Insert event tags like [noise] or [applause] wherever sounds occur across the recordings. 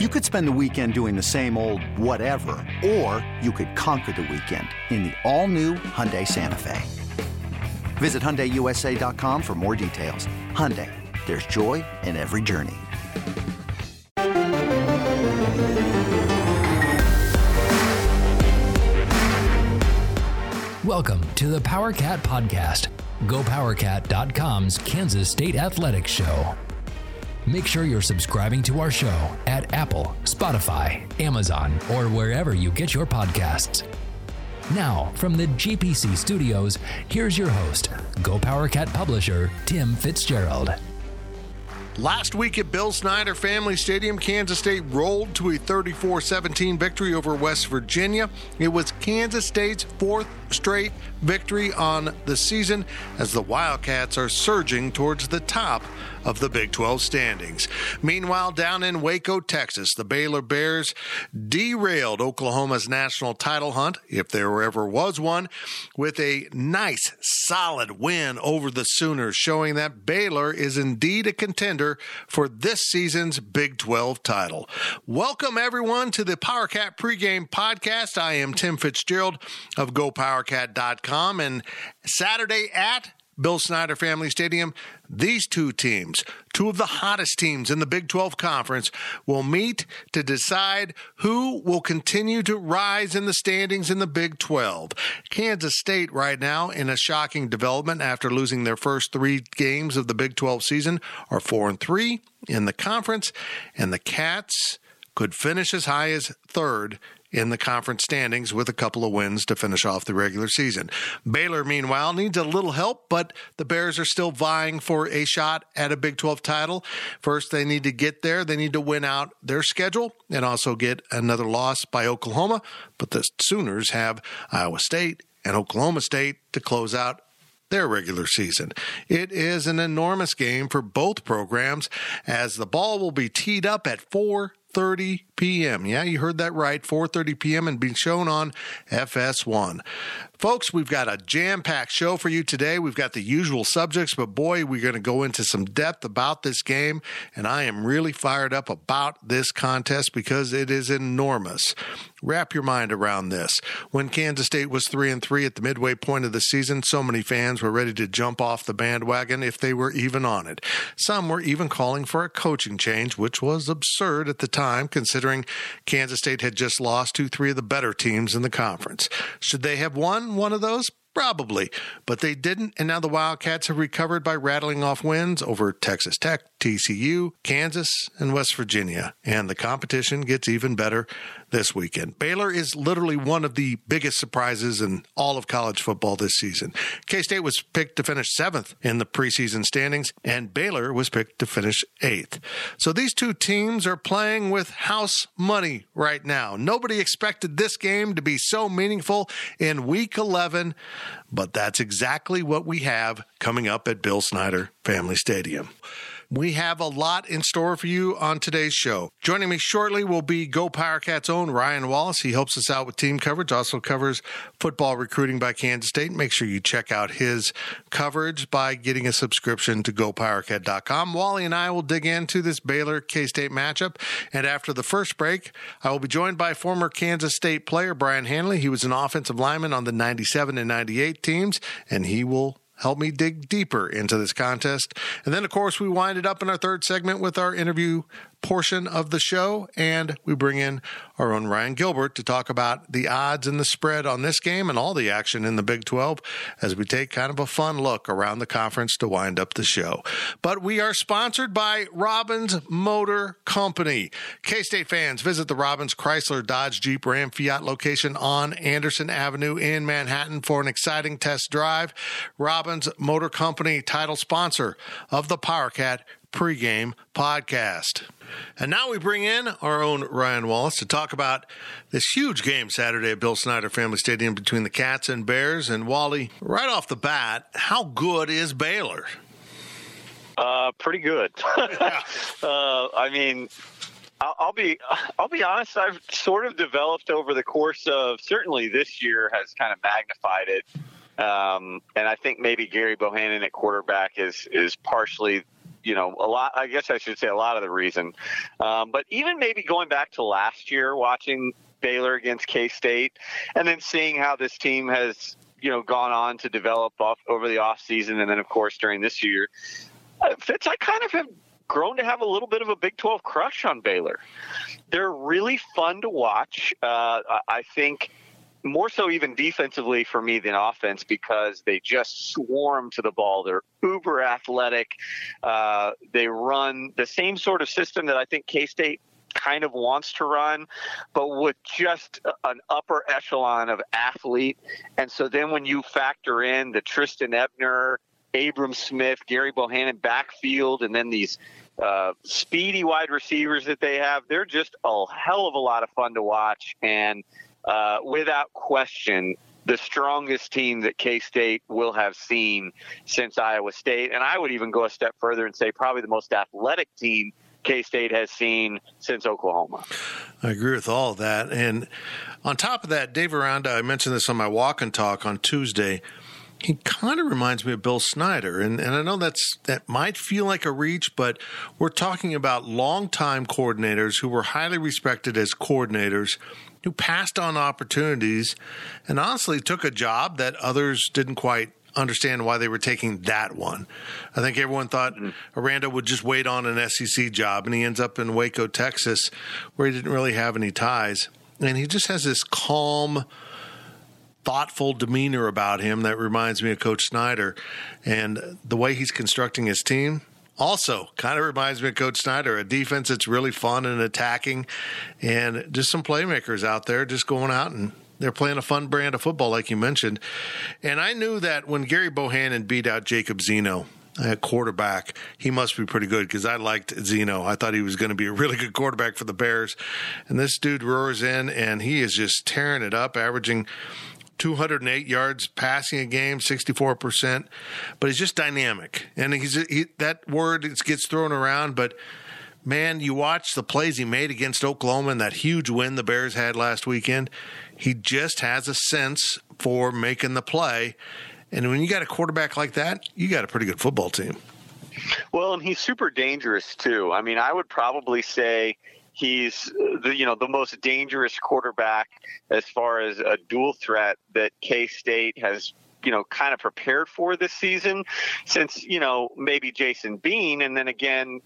You could spend the weekend doing the same old whatever, or you could conquer the weekend in the all-new Hyundai Santa Fe. Visit HyundaiUSA.com for more details. Hyundai, there's joy in every journey. Welcome to the PowerCat Podcast, GoPowerCat.com's Kansas State Athletics Show. Make sure you're subscribing to our show at Apple, Spotify, Amazon, or wherever you get your podcasts. Now, from the GPC studios, here's your host, Go publisher, Tim Fitzgerald. Last week at Bill Snyder Family Stadium, Kansas State rolled to a 34 17 victory over West Virginia. It was Kansas State's fourth straight victory on the season as the Wildcats are surging towards the top of the Big 12 standings. Meanwhile, down in Waco, Texas, the Baylor Bears derailed Oklahoma's national title hunt, if there ever was one, with a nice, solid win over the Sooners, showing that Baylor is indeed a contender for this season's Big 12 title. Welcome, everyone, to the PowerCat pregame podcast. I am Tim Fitzgerald of GoPowerCat.com, and Saturday at Bill Snyder Family Stadium, these two teams, two of the hottest teams in the Big 12 Conference, will meet to decide who will continue to rise in the standings in the Big 12. Kansas State, right now, in a shocking development after losing their first three games of the Big 12 season, are 4 and 3 in the conference, and the Cats could finish as high as third in the conference standings with a couple of wins to finish off the regular season. Baylor, meanwhile, needs a little help, but the Bears are still vying for a shot at a Big 12 title. First, they need to get there. They need to win out their schedule and also get another loss by Oklahoma. But the Sooners have Iowa State and Oklahoma State to close out their regular season. It is an enormous game for both programs as the ball will be teed up at 4 4:30 p.m. Yeah, you heard that right, 4:30 p.m. and being shown on FS1. Folks, we've got a jam-packed show for you today. We've got the usual subjects, but boy, we're going to go into some depth about this game, and I am really fired up about this contest because it is enormous. Wrap your mind around this. When Kansas State was 3 and 3 at the midway point of the season, so many fans were ready to jump off the bandwagon if they were even on it. Some were even calling for a coaching change, which was absurd at the time considering Kansas State had just lost to three of the better teams in the conference. Should they have won one of those? Probably, but they didn't, and now the Wildcats have recovered by rattling off wins over Texas Tech, TCU, Kansas, and West Virginia. And the competition gets even better this weekend. Baylor is literally one of the biggest surprises in all of college football this season. K State was picked to finish seventh in the preseason standings, and Baylor was picked to finish eighth. So these two teams are playing with house money right now. Nobody expected this game to be so meaningful in week 11, but that's exactly what we have coming up at Bill Snyder Family Stadium. We have a lot in store for you on today's show. Joining me shortly will be Go Powercats own Ryan Wallace. He helps us out with team coverage, also covers football recruiting by Kansas State. Make sure you check out his coverage by getting a subscription to GoPowerCat.com. Wally and I will dig into this Baylor K State matchup. And after the first break, I will be joined by former Kansas State player Brian Hanley. He was an offensive lineman on the 97 and 98 teams, and he will help me dig deeper into this contest. And then, of course, we wind it up in our third segment with our interview portion of the show, and we bring in our own Ryan Gilbert to talk about the odds and the spread on this game and all the action in the Big 12 as we take kind of a fun look around the conference to wind up the show. But we are sponsored by Robbins Motor Company. K State fans, visit the Robbins Chrysler Dodge Jeep Ram Fiat location on Anderson Avenue in Manhattan for an exciting test drive. Robbins Motor Company, title sponsor of the PowerCat pregame podcast. And now we bring in our own Ryan Wallace to talk about this huge game Saturday at Bill Snyder Family Stadium between the Cats and Bears. And Wally, right off the bat, how good is Baylor? Uh, pretty good. [laughs] uh, I mean, I'll, I'll be I'll be honest. I've sort of developed over the course of certainly this year has kind of magnified it. Um, and I think maybe Gary Bohanon at quarterback is is partially you know, a lot. I guess I should say a lot of the reason. Um, but even maybe going back to last year, watching Baylor against K State, and then seeing how this team has you know gone on to develop off over the off season, and then of course during this year, uh, Fitz, I kind of have grown to have a little bit of a Big 12 crush on Baylor. They're really fun to watch. Uh, I think more so even defensively for me than offense because they just swarm to the ball. They're uber athletic. Uh, they run the same sort of system that I think K State kind of wants to run, but with just an upper echelon of athlete. And so then when you factor in the Trestan Ebner, Abram Smith, Gary Bohanon backfield, and then these uh, speedy wide receivers that they have, they're just a hell of a lot of fun to watch. And uh, without question, the strongest team that K State will have seen since Iowa State. And I would even go a step further and say probably the most athletic team K State has seen since Oklahoma. I agree with all of that. And on top of that, Dave Aranda, I mentioned this on my walk and talk on Tuesday. He kind of reminds me of Bill Snyder, and, and I know that's that might feel like a reach, but we're talking about longtime coordinators who were highly respected as coordinators who passed on opportunities and honestly took a job that others didn't quite understand why they were taking that one. I think everyone thought mm-hmm. Aranda would just wait on an SEC job, and he ends up in Waco, Texas, where he didn't really have any ties. And he just has this calm, thoughtful demeanor about him that reminds me of Coach Snyder. And the way he's constructing his team, also kind of reminds me of Coach Snyder, a defense that's really fun and attacking, and just some playmakers out there just going out and they're playing a fun brand of football, like you mentioned. And I knew that when Gerry Bohanon beat out Jacob Zeno at quarterback, he must be pretty good because I liked Zeno. I thought he was going to be a really good quarterback for the Bears. And this dude roars in and he is just tearing it up, averaging 208 yards passing a game, 64%. But he's just dynamic. And he's he, that word gets thrown around, but man, you watch the plays he made against Oklahoma and that huge win the Bears had last weekend. He just has a sense for making the play. And when you got a quarterback like that, you got a pretty good football team. Well, and he's super dangerous too. I mean, I would probably say he's the you know the most dangerous quarterback as far as a dual threat that K State has you know kind of prepared for this season since you know maybe Jason Bean. And then again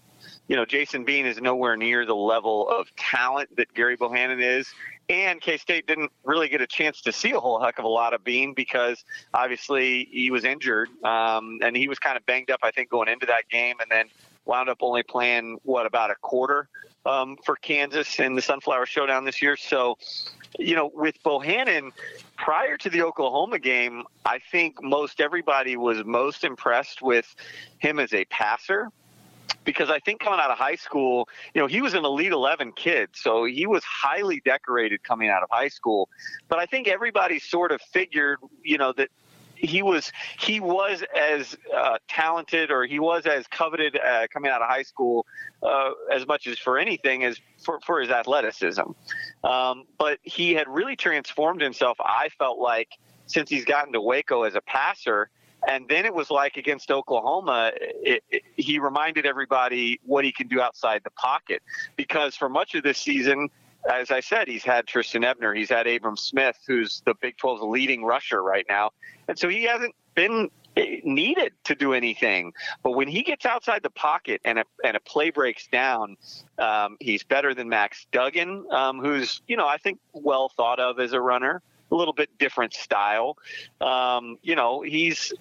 you know Jason Bean is nowhere near the level of talent that Gary Bohanon is. And K State didn't really get a chance to see a whole heck of a lot of Bean because obviously he was injured um, and he was kind of banged up I think going into that game and then wound up only playing what about a quarter um, for Kansas in the Sunflower Showdown this year. So, you know, with Bohanon, prior to the Oklahoma game, I think most everybody was most impressed with him as a passer because I think coming out of high school, you know, he was an Elite 11 kid, so he was highly decorated coming out of high school. But I think everybody sort of figured, you know, that he was he was as uh, talented or he was as coveted uh, coming out of high school uh, as much as for anything as for, for his athleticism. Um, but he had really transformed himself. I felt like since he's gotten to Waco as a passer. And then it was like against Oklahoma, it, it, he reminded everybody what he can do outside the pocket. Because for much of this season, as I said, he's had Trestan Ebner, he's had Abram Smith, who's the Big 12's leading rusher right now, and so he hasn't been needed to do anything. But when he gets outside the pocket and a and a play breaks down, um, he's better than Max Duggan, um, who's you know I think well thought of as a runner, a little bit different style. Um, you know he's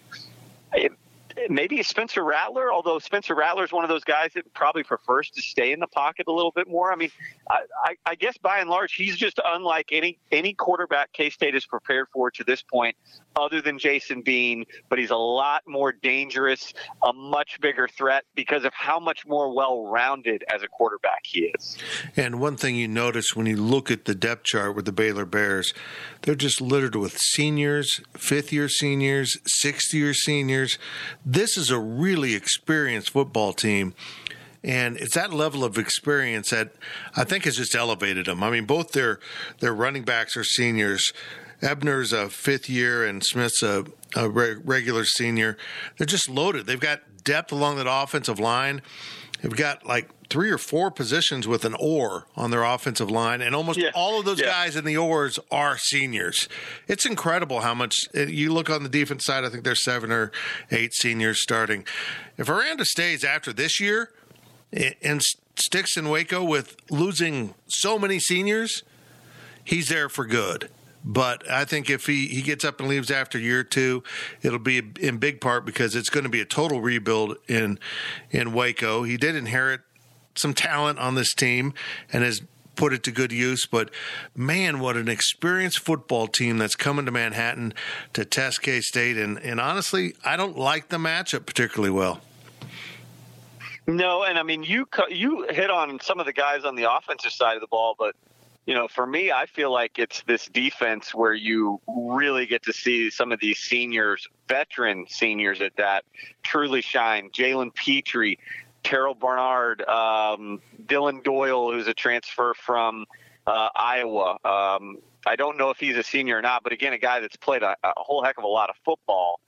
maybe Spencer Rattler, although Spencer Rattler is one of those guys that probably prefers to stay in the pocket a little bit more. I mean, I, I, I guess by and large, he's just unlike any any quarterback K State is prepared for to this point, other than Jason Bean. But he's a lot more dangerous, a much bigger threat because of how much more well rounded as a quarterback he is. And one thing you notice when you look at the depth chart with the Baylor Bears, they're just littered with seniors, fifth year seniors, sixth year seniors this is a really experienced football team. And it's that level of experience that I think has just elevated them. I mean, both their their running backs are seniors. Ebner's a fifth year and Smith's a, a regular senior. They're just loaded. They've got depth along that offensive line. They've got like three or four positions with an or on their offensive line, and almost yeah. all of those yeah. guys in the oars are seniors. It's incredible how much you look on the defense side. I think there's seven or eight seniors starting. If Aranda stays after this year and sticks in Waco with losing so many seniors, he's there for good. But I think if he, he gets up and leaves after year two, it'll be in big part because it's going to be a total rebuild in in Waco. He did inherit some talent on this team and has put it to good use. But man, what an experienced football team that's coming to Manhattan to test K State. And, and honestly, I don't like the matchup particularly well. No, and I mean you you hit on some of the guys on the offensive side of the ball, but you know, for me, I feel like it's this defense where you really get to see some of these seniors, veteran seniors at that, truly shine. Jalen Pitre, Terrel Bernard, um, Dillon Doyle, who's a transfer from uh, Iowa. Um, I don't know if he's a senior or not, but again, a guy that's played a, a whole heck of a lot of football.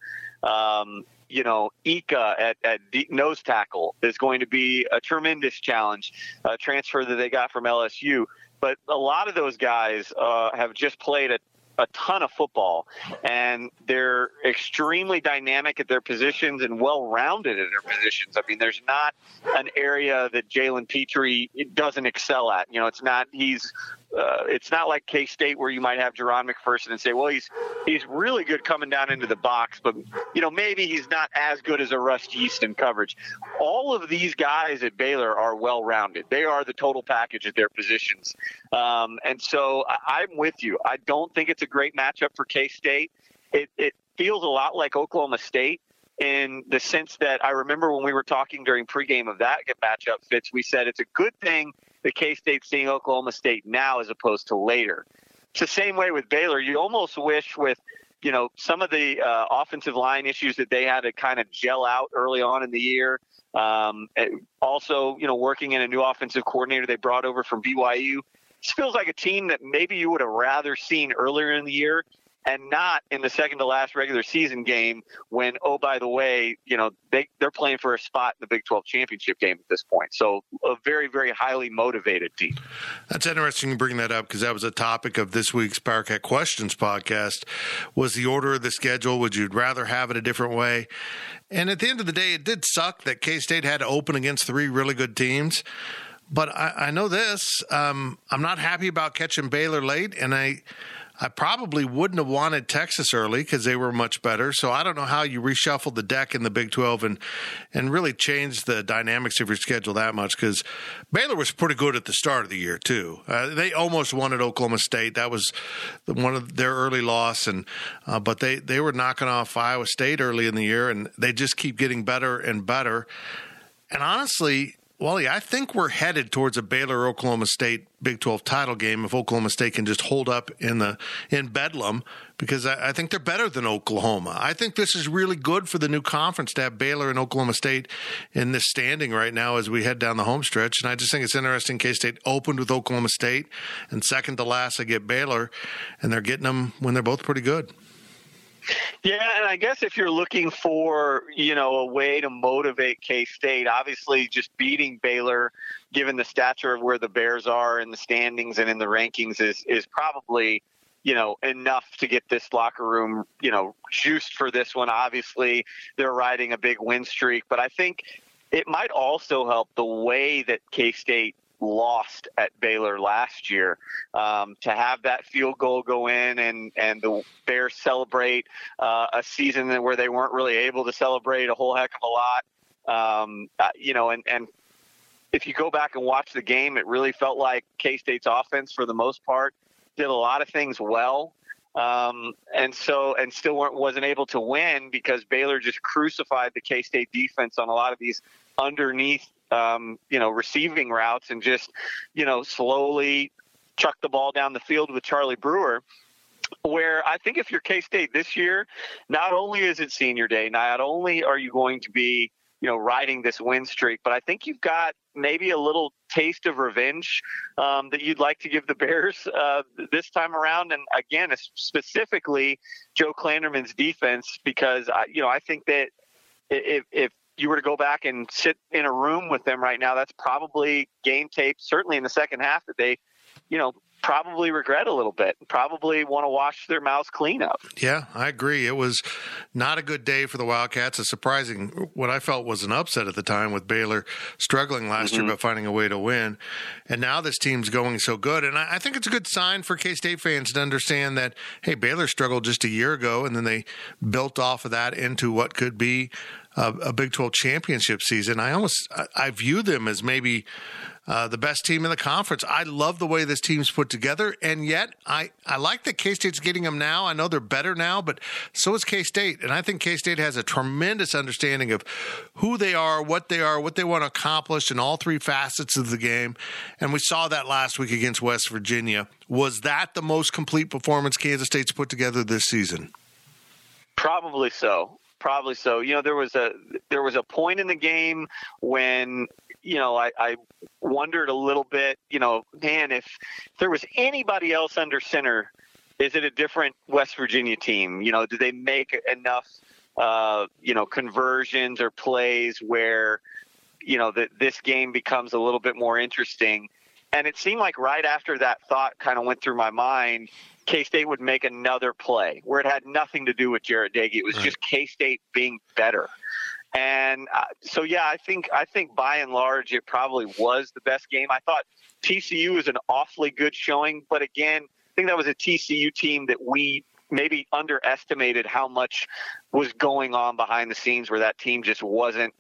Um, you know, Ika at, at nose tackle is going to be a tremendous challenge. A transfer that they got from LSU. But a lot of those guys uh, have just played a, a ton of football, and they're extremely dynamic at their positions and well-rounded at their positions. I mean, there's not an area that Jalen Pitre doesn't excel at. You know, it's not he's uh, it's not like K State where you might have Jahron McPherson and say, well, he's he's really good coming down into the box, but you know maybe he's not as good as a Russ Yeast in coverage. All of these guys at Baylor are well rounded. They are the total package at their positions, um, and so I, I'm with you. I don't think it's a great matchup for K State. It, it feels a lot like Oklahoma State in the sense that I remember when we were talking during pregame of that matchup, Fitz, we said it's a good thing the K State seeing Oklahoma State now as opposed to later. It's the same way with Baylor. You almost wish with you know some of the uh, offensive line issues that they had to kind of gel out early on in the year. Um, also, you know, working in a new offensive coordinator they brought over from BYU. This feels like a team that maybe you would have rather seen earlier in the year and not in the second to last regular season game when oh by the way you know they they're playing for a spot in the Big 12 championship game at this point. So a very very highly motivated team. That's interesting you bring that up because that was a topic of this week's Powercat Questions podcast was the order of the schedule. Would you rather have it a different way? And at the end of the day it did suck that K-State had to open against three really good teams. But I, I know this um, I'm not happy about catching Baylor late and I I probably wouldn't have wanted Texas early because they were much better. So I don't know how you reshuffled the deck in the Big 12 and and really changed the dynamics of your schedule that much because Baylor was pretty good at the start of the year too. Uh, they almost won at Oklahoma State. That was one of their early loss, and uh, but they they were knocking off Iowa State early in the year, and they just keep getting better and better. And honestly, Wally, I think we're headed towards a Baylor Oklahoma State Big 12 title game if Oklahoma State can just hold up in the in Bedlam because I, I, think they're better than Oklahoma. I think this is really good for the new conference to have Baylor and Oklahoma State in this standing right now as we head down the home stretch. And I just think it's interesting. K State opened with Oklahoma State, and second to last, they get Baylor, and they're getting them when they're both pretty good. Yeah, and I guess if you're looking for, you know, a way to motivate K State, obviously just beating Baylor, given the stature of where the Bears are in the standings and in the rankings, is is probably, you know, enough to get this locker room, you know, juiced for this one. Obviously, they're riding a big win streak, but I think it might also help the way that K State lost at Baylor last year. Um, to have that field goal go in and, and the Bears celebrate uh, a season where they weren't really able to celebrate a whole heck of a lot. Um, uh, you know, and, and if you go back and watch the game, it really felt like K State's offense, for the most part, did a lot of things well. Um, and so, and still wasn't able to win because Baylor just crucified the K State defense on a lot of these underneath um, you know, receiving routes and just, you know, slowly chuck the ball down the field with Charlie Brewer. Where I think if you're K State this year, not only is it senior day, not only are you going to be, you know, riding this win streak, but I think you've got maybe a little taste of revenge um, that you'd like to give the Bears [laughs] uh, this time around. And again, specifically Joe Klanderman's defense, because I, you know I think that if, if you were to go back and sit in a room with them right now, that's probably game tape, certainly in the second half, that they, you know, probably regret a little bit. Probably want to wash their mouths clean up. Yeah, I agree. It was not a good day for the Wildcats. A surprising, what I felt was an upset at the time with Baylor struggling last mm-hmm. year but finding a way to win. And now this team's going so good. And I, I think it's a good sign for K State fans to understand that, hey, Baylor struggled just a year ago and then they built off of that into what could be a, a Big 12 championship season. I almost I, view them as maybe uh, the best team in the conference. I love the way this team's put together, and yet I, I like that K State's getting them now. I know they're better now, but so is K State, and I think K State has a tremendous understanding of who they are, what they are, what they want to accomplish in all three facets of the game. And we saw that last week against West Virginia. Was that the most complete performance Kansas State's put together this season? Probably so probably so. You know, there was a there was a point in the game when you know, I, I wondered a little bit, you know, man, if there was anybody else under center, is it a different West Virginia team? You know, do they make enough, uh, you know, conversions or plays where, you know, that this game becomes a little bit more interesting? And it seemed like right after that thought kind of went through my mind, K State would make another play where it had nothing to do with Jarret Doege. It was right. just K State being better. And uh, so, yeah, I think I think by and large it probably was the best game. I thought TCU was an awfully good showing, but again, I think that was a TCU team that we maybe underestimated how much was going on behind the scenes, where that team just wasn't.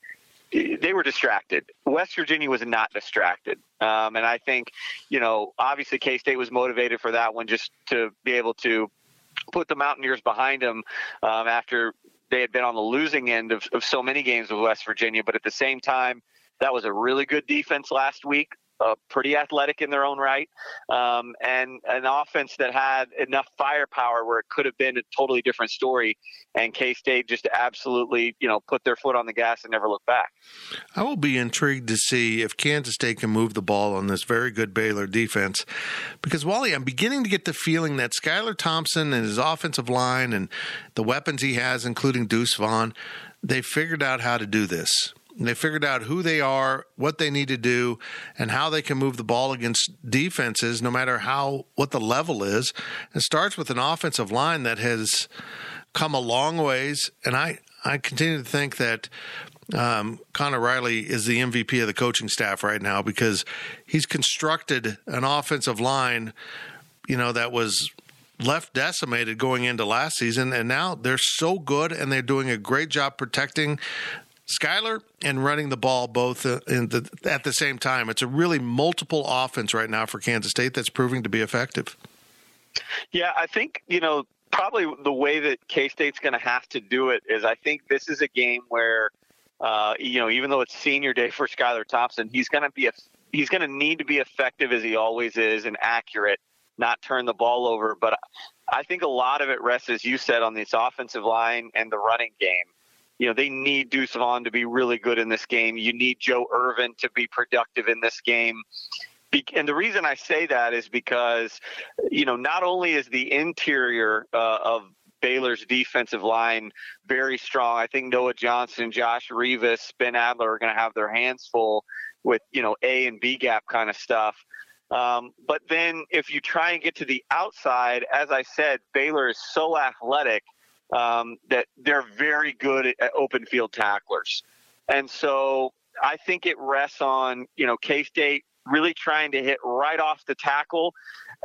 They were distracted. West Virginia was not distracted, um, and I think, you know, obviously K State was motivated for that one, just to be able to put the Mountaineers behind them um, after they had been on the losing end of, of so many games with West Virginia, but at the same time, that was a really good defense last week uh, pretty athletic in their own right, um, and an offense that had enough firepower where it could have been a totally different story. And K State just absolutely, you know, put their foot on the gas and never looked back. I will be intrigued to see if Kansas State can move the ball on this very good Baylor defense, because Wally, I'm beginning to get the feeling that Skylar Thompson and his offensive line and the weapons he has, including Deuce Vaughn, they figured out how to do this. They figured out who they are, what they need to do, and how they can move the ball against defenses, no matter how what the level is. It starts with an offensive line that has come a long ways, and I I continue to think that um, Conor Riley is the MVP of the coaching staff right now because he's constructed an offensive line, you know, that was left decimated going into last season, and now they're so good and they're doing a great job protecting Skylar and running the ball both the, at the same time. It's a really multiple offense right now for Kansas State that's proving to be effective. Yeah, I think, you know, probably the way that K State's going to have to do it is I think this is a game where, uh, you know, even though it's senior day for Skylar Thompson, he's going to be a, he's going to need to be effective as he always is and accurate, not turn the ball over. But I think a lot of it rests, as you said, on this offensive line and the running game you know, they need Deuce Vaughn to be really good in this game. You need Joe Ervin to be productive in this game. And the reason I say that is because, you know, not only is the interior uh, of Baylor's defensive line very strong. I think Noah Johnson, Josh Rivas, Ben Adler are going to have their hands full with, you know, A and B gap kind of stuff. Um, but then if you try and get to the outside, as I said, Baylor is so athletic – um, that they're very good at open field tacklers. And so I think it rests on, you know, K State really trying to hit right off the tackle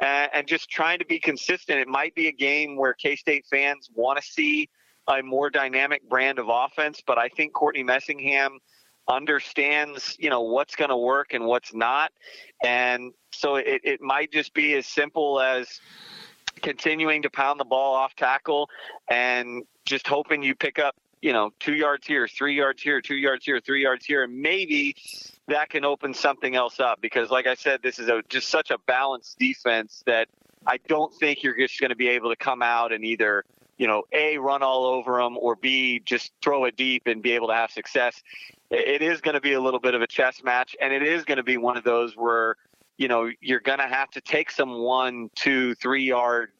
and, and just trying to be consistent. It might be a game where K State fans want to see a more dynamic brand of offense, but I think Courtney Messingham understands, you know, what's going to work and what's not. And so it, it might just be as simple as, continuing to pound the ball off tackle and just hoping you pick up, you know, two yards here, three yards here, two yards here, three yards here, and maybe that can open something else up. Because, like I said, this is a, just such a balanced defense that I don't think you're just going to be able to come out and either, you know, A, run all over them, or B, just throw it deep and be able to have success. It is going to be a little bit of a chess match, and it is going to be one of those where you know, you're going to have to take some one, two, three yard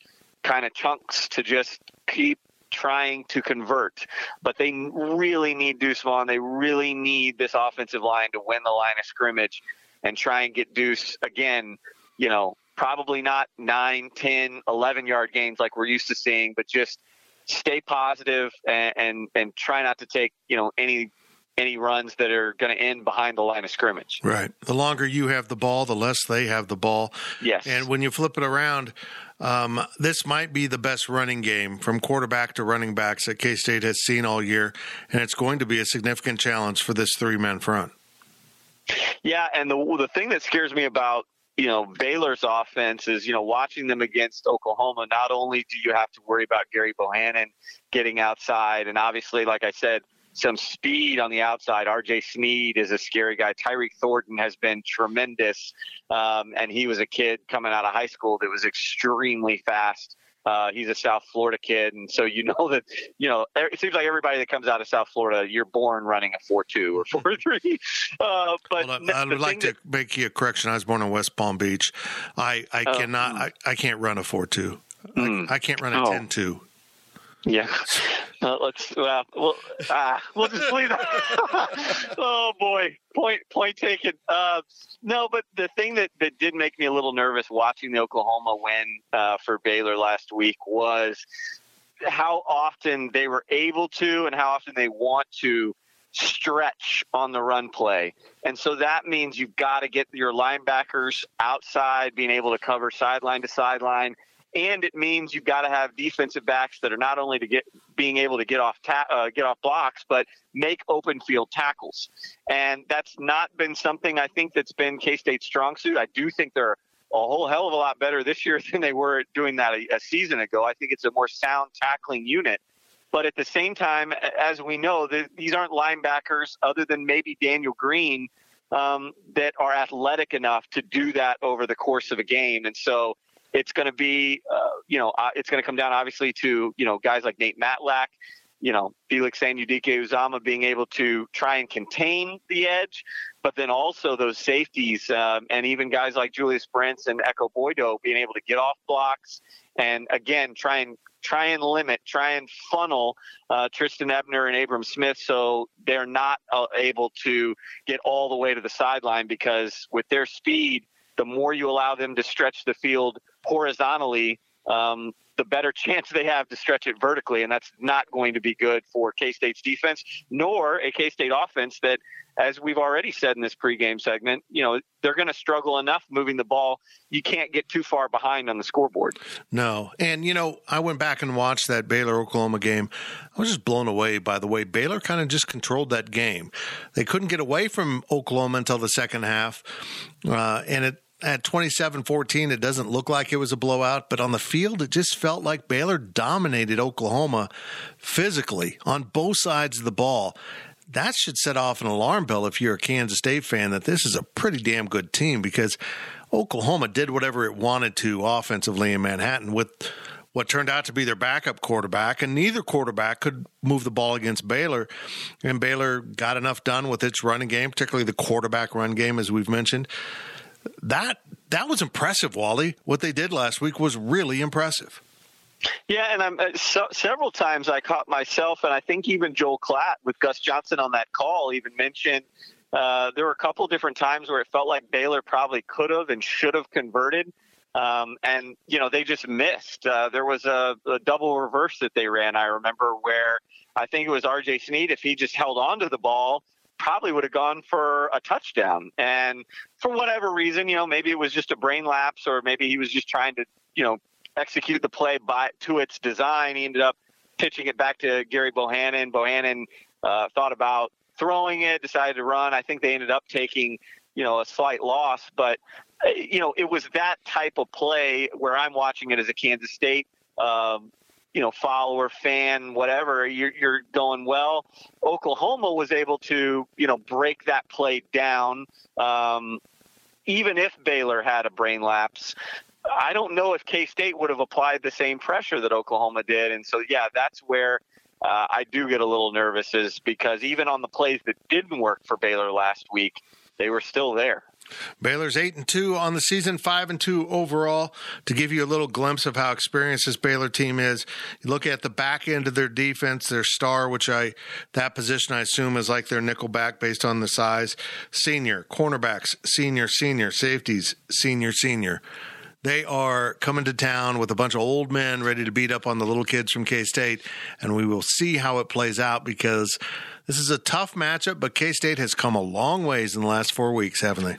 kind of chunks to just keep trying to convert, but they really need Deuce Vaughn. They really need this offensive line to win the line of scrimmage and try and get Deuce again, you know, probably not 9, 10, 11 yard gains like we're used to seeing, but just stay positive and, and, and try not to take, you know, any any runs that are going to end behind the line of scrimmage. Right. The longer you have the ball, the less they have the ball. Yes. And when you flip it around, um, this might be the best running game from quarterback to running backs that K State has seen all year, and it's going to be a significant challenge for this three man front. Yeah, and the the thing that scares me about you know Baylor's offense is you know watching them against Oklahoma. Not only do you have to worry about Gary Bohanon getting outside, and obviously, like I said, some speed on the outside. R.J. Sneed is a scary guy. Tyquan Thornton has been tremendous, um, and he was a kid coming out of high school that was extremely fast. Uh, he's a South Florida kid, and so you [laughs] know that you know it seems like everybody that comes out of South Florida, you're born running a four two or [laughs] four three. Uh, but well, I, would like to that, make you a correction. I was born in West Palm Beach. I I uh, cannot I, I can't run a four two. Mm, I, I, can't run a oh. ten two. Yeah. Uh, let's well, we'll, uh, we'll just leave that. [laughs] oh boy, point point taken. Uh, no, but the thing that, that did make me a little nervous watching the Oklahoma win uh, for Baylor last week was how often they were able to and how often they want to stretch on the run play. And so that means you've got to get your linebackers outside, being able to cover sideline to sideline and it means you've got to have defensive backs that are not only to get being able to get off ta- uh, get off blocks, but make open field tackles. And that's not been something I think that's been K State's strong suit. I do think they're a whole hell of a lot better this year [laughs] than they were doing that a, a season ago. I think it's a more sound tackling unit. But at the same time, as we know, the, these aren't linebackers other than maybe Daniel Green um, that are athletic enough to do that over the course of a game. And so it's going to be, uh, you know, uh, it's going to come down obviously to, you know, guys like Nate Matlack, you know, Felix Anudike-Uzomah being able to try and contain the edge, but then also those safeties um, and even guys like Julius Brents and Ekow Boye-Doe being able to get off blocks and again try and try and limit, try and funnel uh, Trestan Ebner and Abram Smith so they're not uh, able to get all the way to the sideline because with their speed, the more you allow them to stretch the field horizontally, um, the better chance they have to stretch it vertically, and that's not going to be good for K State's defense, nor a K State offense that, as we've already said in this pregame segment, you know they're going to struggle enough moving the ball. You can't get too far behind on the scoreboard. No, and you know I went back and watched that Baylor Oklahoma game. I was just blown away by the way Baylor kind of just controlled that game. They couldn't get away from Oklahoma until the second half, uh, and it at 27 14, it doesn't look like it was a blowout, but on the field, it just felt like Baylor dominated Oklahoma physically on both sides of the ball. That should set off an alarm bell if you're a Kansas State fan that this is a pretty damn good team because Oklahoma did whatever it wanted to offensively in Manhattan with what turned out to be their backup quarterback, and neither quarterback could move the ball against Baylor. And Baylor got enough done with its running game, particularly the quarterback run game, as we've mentioned, that that was impressive, Wally. What they did last week was really impressive. Yeah, and I'm uh, so, several times I caught myself, and I think even Joel Klatt with Gus Johnson on that call even mentioned uh, there were a couple different times where it felt like Baylor probably could have and should have converted. Um, and you know they just missed. Uh, there was a, a, double reverse that they ran. I remember where I think it was R.J. Sneed. If he just held on to the ball, probably would have gone for a touchdown. And for whatever reason, you know, maybe it was just a brain lapse or maybe he was just trying to, you know, execute the play by to its design. He ended up pitching it back to Gary Bohanon. Bohanon uh, thought about throwing it, decided to run. I think they ended up taking, you know, a slight loss, but uh, you know, it was that type of play where I'm watching it as a Kansas State um, you know follower fan whatever you're, you're going well oklahoma was able to you know break that play down. Um, even if baylor had a brain lapse i don't know if k-state would have applied the same pressure that oklahoma did. And so yeah that's where uh, i do get a little nervous is because even on the plays that didn't work for baylor last week they were still there Baylor's eight and two on the season, five and two overall. To give you a little glimpse of how experienced this Baylor team is, you look at the back end of their defense, their star, which I that position I assume is like their nickel back based on the size. Senior cornerbacks, senior, senior safeties, senior, senior. They are coming to town with a bunch of old men ready to beat up on the little kids from K State, and we will see how it plays out because this is a tough matchup. But K State has come a long ways in the last four weeks, haven't they?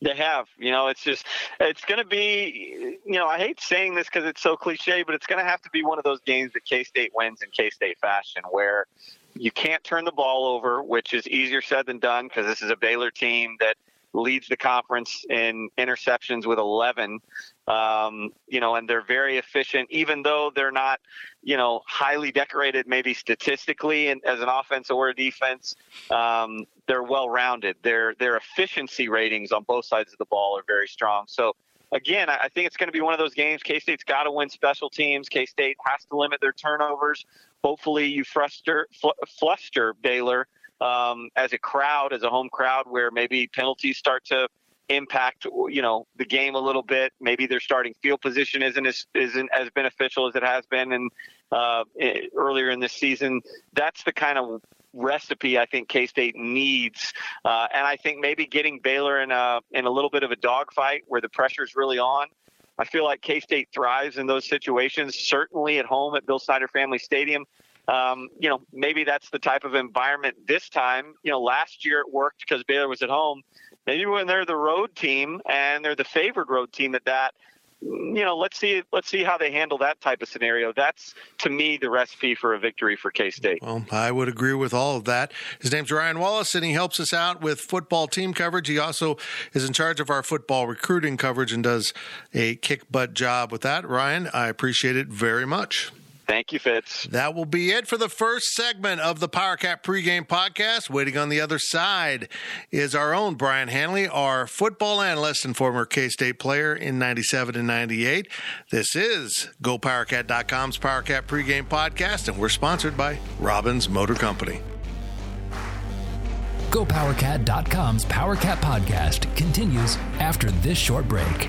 They have. You know, it's just, it's going to be, you know, I hate saying this because it's so cliche, but it's going to have to be one of those games that K State wins in K State fashion where you can't turn the ball over, which is easier said than done because this is a Baylor team that leads the conference in interceptions with 11. Um, you know, and they're very efficient, even though they're not, you know, highly decorated, maybe statistically and as an offense or a defense. Um, they're well rounded. Their their efficiency ratings on both sides of the ball are very strong. So again, I think it's going to be one of those games. K State's got to win special teams. K State has to limit their turnovers. Hopefully, you fruster fl- fluster Baylor um, as a crowd, as a home crowd, where maybe penalties start to impact you know the game a little bit. Maybe their starting field position isn't as isn't as beneficial as it has been and uh, earlier in this season. That's the kind of recipe I think K State needs, uh, and I think maybe getting Baylor in a in a little bit of a dogfight where the pressure is really on. I feel like K State thrives in those situations. Certainly at home at Bill Snyder Family Stadium. Um, you know, maybe that's the type of environment this time. You know, last year it worked because Baylor was at home. Maybe when they're the road team and they're the favored road team at that, you know, let's see let's see how they handle that type of scenario. That's to me the recipe for a victory for K State. Well, I would agree with all of that. His name's Ryan Wallace, and he helps us out with football team coverage. He also is in charge of our football recruiting coverage and does a kick butt job with that. Ryan, I appreciate it very much. Thank you, Fitz. That will be it for the first segment of the PowerCat pregame podcast. Waiting on the other side is our own Brian Hanley, our football analyst and former K State player in 97 and 98. This is GoPowerCat.com's PowerCat pregame podcast, and we're sponsored by Robbins Motor Company. GoPowerCat.com's PowerCat podcast continues after this short break.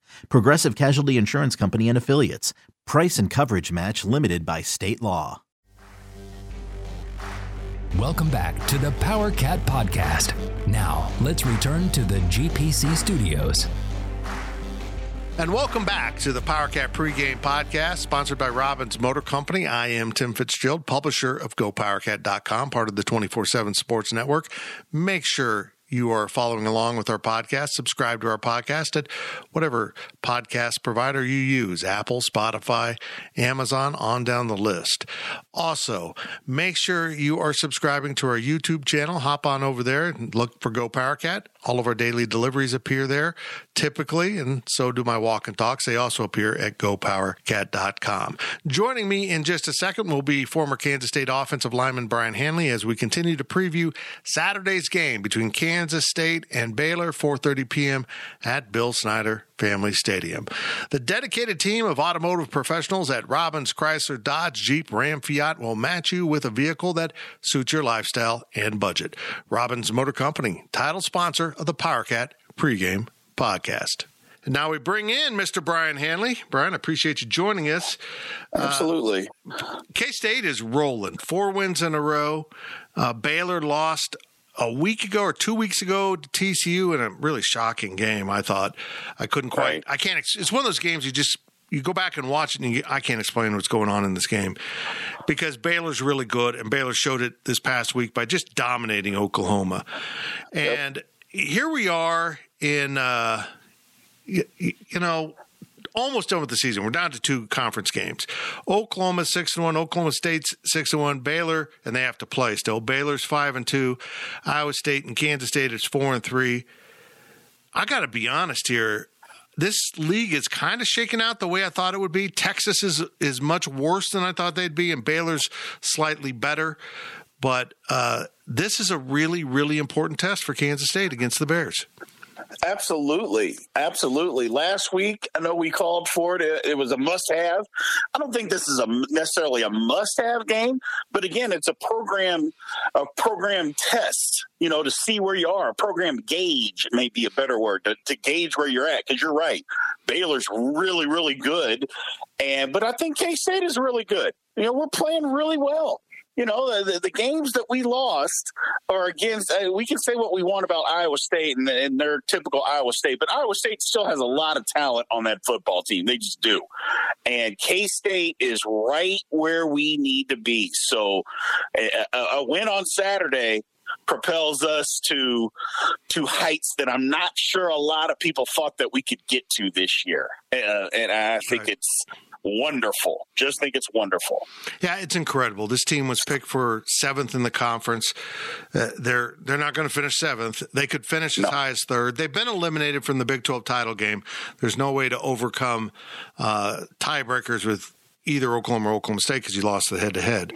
Progressive Casualty Insurance Company and Affiliates. Price and coverage match limited by state law. Welcome back to the Power Cat Podcast. Now, let's return to the GPC studios. And welcome back to the PowerCat pregame podcast, sponsored by Robbins Motor Company. I am Tim Fitzgerald, publisher of GoPowerCat.com, part of the 24 7 Sports Network. Make sure you are following along with our podcast, subscribe to our podcast at whatever podcast provider you use Apple, Spotify, Amazon, on down the list. Also, make sure you are subscribing to our YouTube channel. Hop on over there and look for Go Powercat. All of our daily deliveries appear there typically, and so do my walk and talks. They also appear at gopowercat.com. Joining me in just a second will be former Kansas State offensive lineman Brian Hanley as we continue to preview Saturday's game between Kansas State and Baylor, 4:30 p.m. at Bill Snyder Family Stadium. The dedicated team of automotive professionals at Robbins Chrysler Dodge Jeep Ram Fiat will match you with a vehicle that suits your lifestyle and budget. Robbins Motor Company, title sponsor of the PowerCat pregame podcast. And now we bring in Mr. Brian Hanley. Brian, I appreciate you joining us. Absolutely. Uh, K State is rolling, four wins in a row. Uh, Baylor lost a week ago or two weeks ago to TCU in a really shocking game. I thought I couldn't quite. Right. I can't. It's one of those games you just you go back and watch it and you, I can't explain what's going on in this game because Baylor's really good and Baylor showed it this past week by just dominating Oklahoma. And yep. here we are in, uh, you, you know, almost done with the season. We're down to two conference games. Oklahoma six and one. Oklahoma State's six and one. Baylor and they have to play still. Baylor's five and two. Iowa State and Kansas State is four and three. I got to be honest here. This league is kind of shaken out the way I thought it would be. Texas is is much worse than I thought they'd be, and Baylor's slightly better. But uh, this is a really, really important test for Kansas State against the Bears. Absolutely. Absolutely. Last week, I know we called for it. It, was a must have. I don't think this is a necessarily a must have game, but again, it's a program, a program test, you know, to see where you are. A program gauge may be a better word to, to gauge where you're at. Cause you're right. Baylor's really, really good. And, but I think K State is really good. You know, we're playing really well you know, the, the, games that we lost are against, uh, we can say what we want about Iowa State and, and their typical Iowa State, but Iowa State still has a lot of talent on that football team. They just do. And K State is right where we need to be. So a, a win on Saturday propels us to to heights that I'm not sure a lot of people thought that we could get to this year. Uh, and I think right. it's wonderful. Just think it's wonderful. Yeah, it's incredible. This team was picked for seventh in the conference. Uh, they're they're not going to finish seventh. They could finish as no. high as third. They've been eliminated from the Big Twelve title game. There's no way to overcome uh, tiebreakers with either Oklahoma or Oklahoma State because you lost the head to head.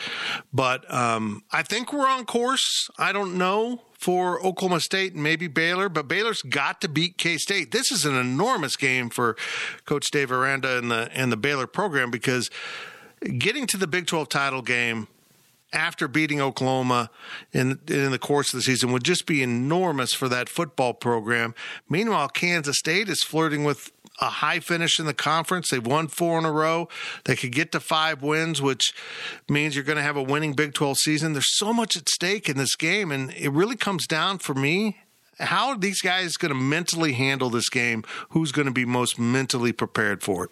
But um, I think we're on course. I don't know for Oklahoma State and maybe Baylor, but Baylor's got to beat K State. This is an enormous game for Coach Dave Aranda and the and the Baylor program because getting to the Big Twelve title game after beating Oklahoma in in the course of the season would just be enormous for that football program. Meanwhile, Kansas State is flirting with a high finish in the conference. They've won four in a row. They could get to five wins, which means you're going to have a winning Big 12 season. There's so much at stake in this game, and it really comes down for me. How are these guys going to mentally handle this game? Who's going to be most mentally prepared for it?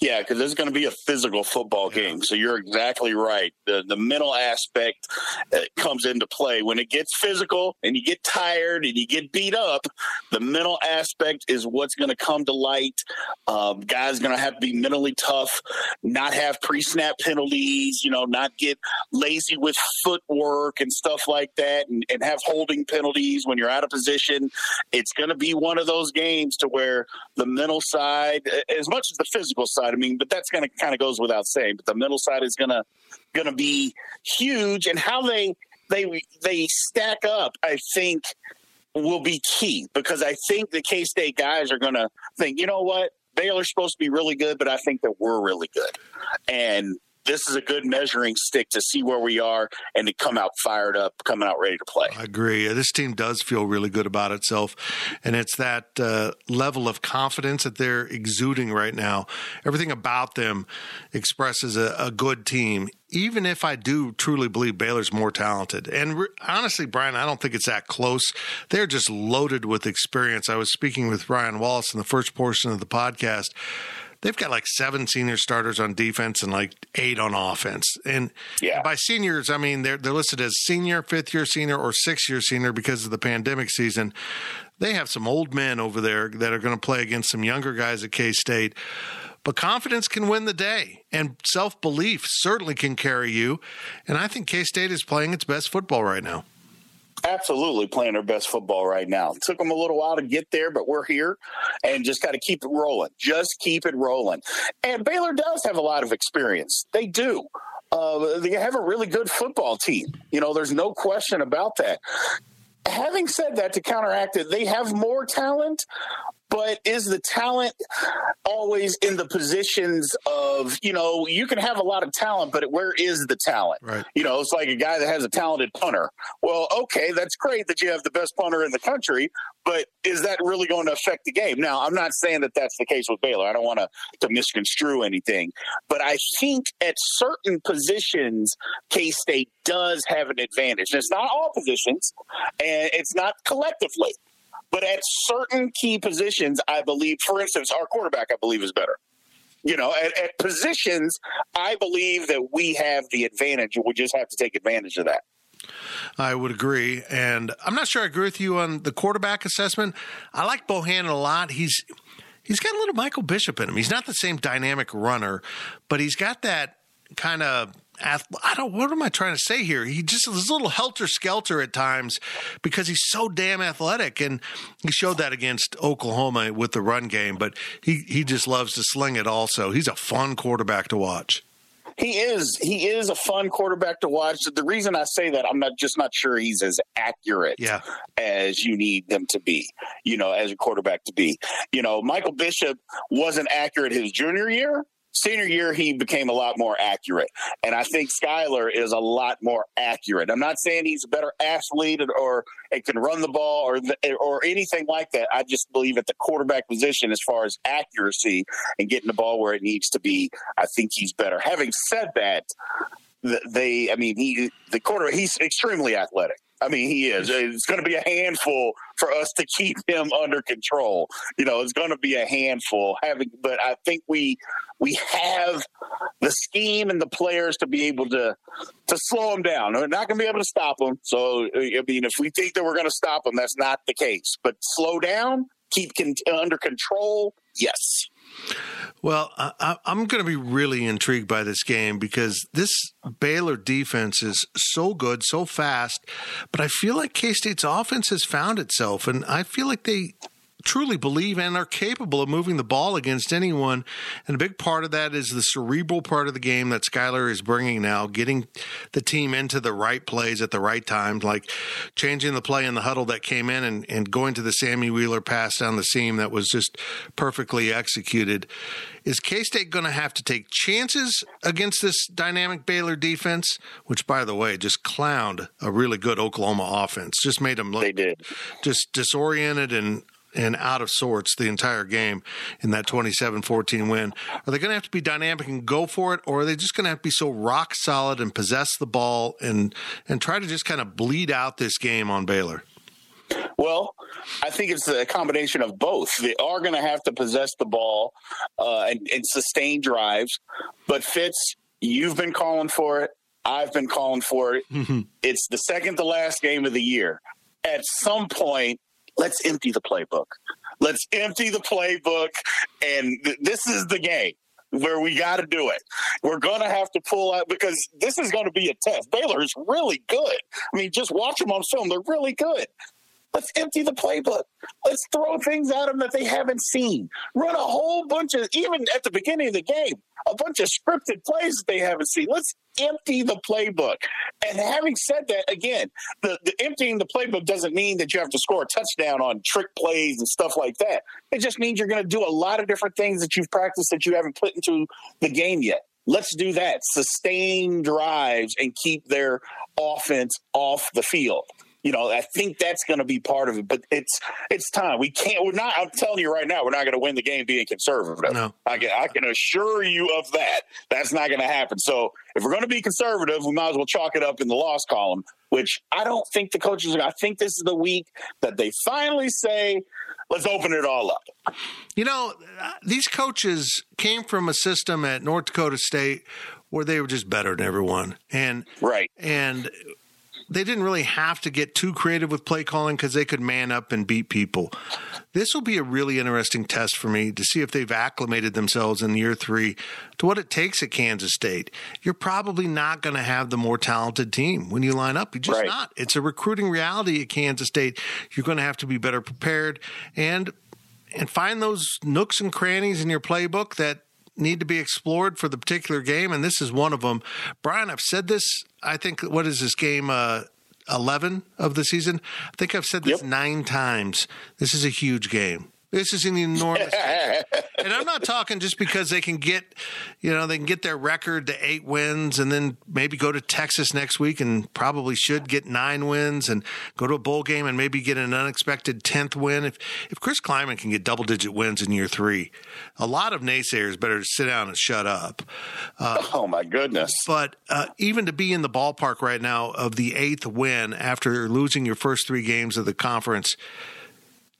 Yeah, because it's going to be a physical football game. So you're exactly right. The the mental aspect uh, comes into play when it gets physical and you get tired and you get beat up. The mental aspect is what's going to come to light. Um, guys going to have to be mentally tough, not have pre snap penalties. You know, not get lazy with footwork and stuff like that, and, and have holding penalties when you're out of position. It's going to be one of those games to where the mental side, as much as the physical physical side. I mean, but that's going to kind of goes without saying. But the mental side is going to going to be huge, and how they they they stack up, I think, will be key because I think the K State guys are going to think, you know what, Baylor's supposed to be really good, but I think that we're really good, and this is a good measuring stick to see where we are and to come out fired up, coming out ready to play. I agree. This team does feel really good about itself, and it's that uh, level of confidence that they're exuding right now. Everything about them expresses a, a good team. Even if I do truly believe Baylor's more talented, and re- honestly, Brian, I don't think it's that close. They're just loaded with experience. I was speaking with Ryan Wallace in the first portion of the podcast they've got like seven senior starters on defense and like eight on offense. And yeah. by seniors, I mean they're they're listed as senior, fifth year senior, or sixth year senior because of the pandemic season. They have some old men over there that are going to play against some younger guys at K State. But confidence can win the day, and self belief certainly can carry you. And I think K State is playing its best football right now absolutely playing their best football right now. It took them a little while to get there, but we're here and just got to keep it rolling. Just keep it rolling. And Baylor does have a lot of experience. They do. Uh, they have a really good football team. You know, there's no question about that. Having said that, to counteract it, they have more talent, but is the talent always in the positions of you know you can have a lot of talent but where is the talent? Right. You know it's like a guy that has a talented punter. Well okay that's great that you have the best punter in the country but is that really going to affect the game? Now i'm not saying that that's the case with baylor. I don't want to to misconstrue anything but i think at certain positions k-state does have an advantage. And it's not all positions and it's not collectively but at certain key positions, I believe, for instance, our quarterback, I believe, is better. You know, at, at positions, I believe that we have the advantage. We just have to take advantage of that. I would agree. And I'm not sure I agree with you on the quarterback assessment. I like Bohanon a lot. He's he's got a little Michael Bishop in him. He's not the same dynamic runner, but he's got that kind of I don't. What am I trying to say here? He just is a little helter skelter at times because he's so damn athletic, and he showed that against Oklahoma with the run game. But he he just loves to sling it. Also, he's a fun quarterback to watch. He is. He is a fun quarterback to watch. The reason I say that, I'm not just not sure he's as accurate yeah. as you need them to be. You know, as a quarterback to be. You know, Michael Bishop wasn't accurate his junior year, Senior year, he became a lot more accurate. And I think Skylar is a lot more accurate. I'm not saying he's a better athlete or, or can run the ball or, or anything like that. I just believe at the quarterback position, as far as accuracy and getting the ball where it needs to be, I think he's better. Having said that, they, I mean, he, the quarter, he's extremely athletic. I mean, he is. It's going to be a handful for us to keep him under control. You know, it's going to be a handful. Having, but I think we we have the scheme and the players to be able to to slow him down. We're not going to be able to stop him. So, I mean, if we think that we're going to stop him, that's not the case. But slow down, keep con- under control. Yes. Well, I, am going to be really intrigued by this game because this Baylor defense is so good, so fast, but I feel like K State's offense has found itself, and I feel like they truly believe and are capable of moving the ball against anyone. And a big part of that is the cerebral part of the game that Skylar is bringing now, getting the team into the right plays at the right times, like changing the play in the huddle that came in and, and going to the Sammy Wheeler pass down the seam that was just perfectly executed. Is K State going to have to take chances against this dynamic Baylor defense, which, by the way, just clowned a really good Oklahoma offense? Just made them look just disoriented and and out of sorts the entire game in that 27-14 win. Are they going to have to be dynamic and go for it, or are they just going to have to be so rock solid and possess the ball and and try to just kind of bleed out this game on Baylor? Well, I think it's a combination of both. They are going to have to possess the ball uh, and, and sustain drives, but Fitz, you've been calling for it. I've been calling for it. Mm-hmm. [laughs] It's the second to last game of the year. At some point, let's empty the playbook. Let's empty the playbook. And th- this is the game where we got to do it. We're going to have to pull out because this is going to be a test. Baylor is really good. I mean, just watch them on film. They're really good. Let's empty the playbook. Let's throw things at them that they haven't seen. Run a whole bunch of, even at the beginning of the game, a bunch of scripted plays that they haven't seen. Let's empty the playbook. And having said that, again, the, the emptying the playbook doesn't mean that you have to score a touchdown on trick plays and stuff like that. It just means you're going to do a lot of different things that you've practiced that you haven't put into the game yet. Let's do that. Sustain drives and keep their offense off the field. You know, I think that's going to be part of it. But it's it's time. We can't. We're not. I'm telling you right now, we're not going to win the game being conservative. No. I can I can assure you of that. That's not going to happen. So if we're going to be conservative, we might as well chalk it up in the loss column. Which I don't think the coaches. are I think this is the week that they finally say, "Let's open it all up." You know, uh, these coaches came from a system at North Dakota State where they were just better than everyone, and right, and they didn't really have to get too creative with play calling because they could man up and beat people. This will be a really interesting test for me to see if they've acclimated themselves in year three to what it takes at Kansas State. You're probably not going to have the more talented team when you line up. You're just right. not. It's a recruiting reality at Kansas State. You're going to have to be better prepared and and find those nooks and crannies in your playbook that need to be explored for the particular game, and this is one of them. Brian, I've said this. I think what is this game? Uh, 11 of the season. I think I've said this yep. nine times. This is a huge game. This is an enormous, and I'm not talking just because they can get, you know, they can get their record to eight wins and then maybe go to Texas next week and probably should get nine wins and go to a bowl game and maybe get an unexpected tenth win. If if Chris Klieman can get double digit wins in year three, a lot of naysayers better sit down and shut up. Uh, oh my goodness! But uh, even to be in the ballpark right now of the eighth win after losing your first three games of the conference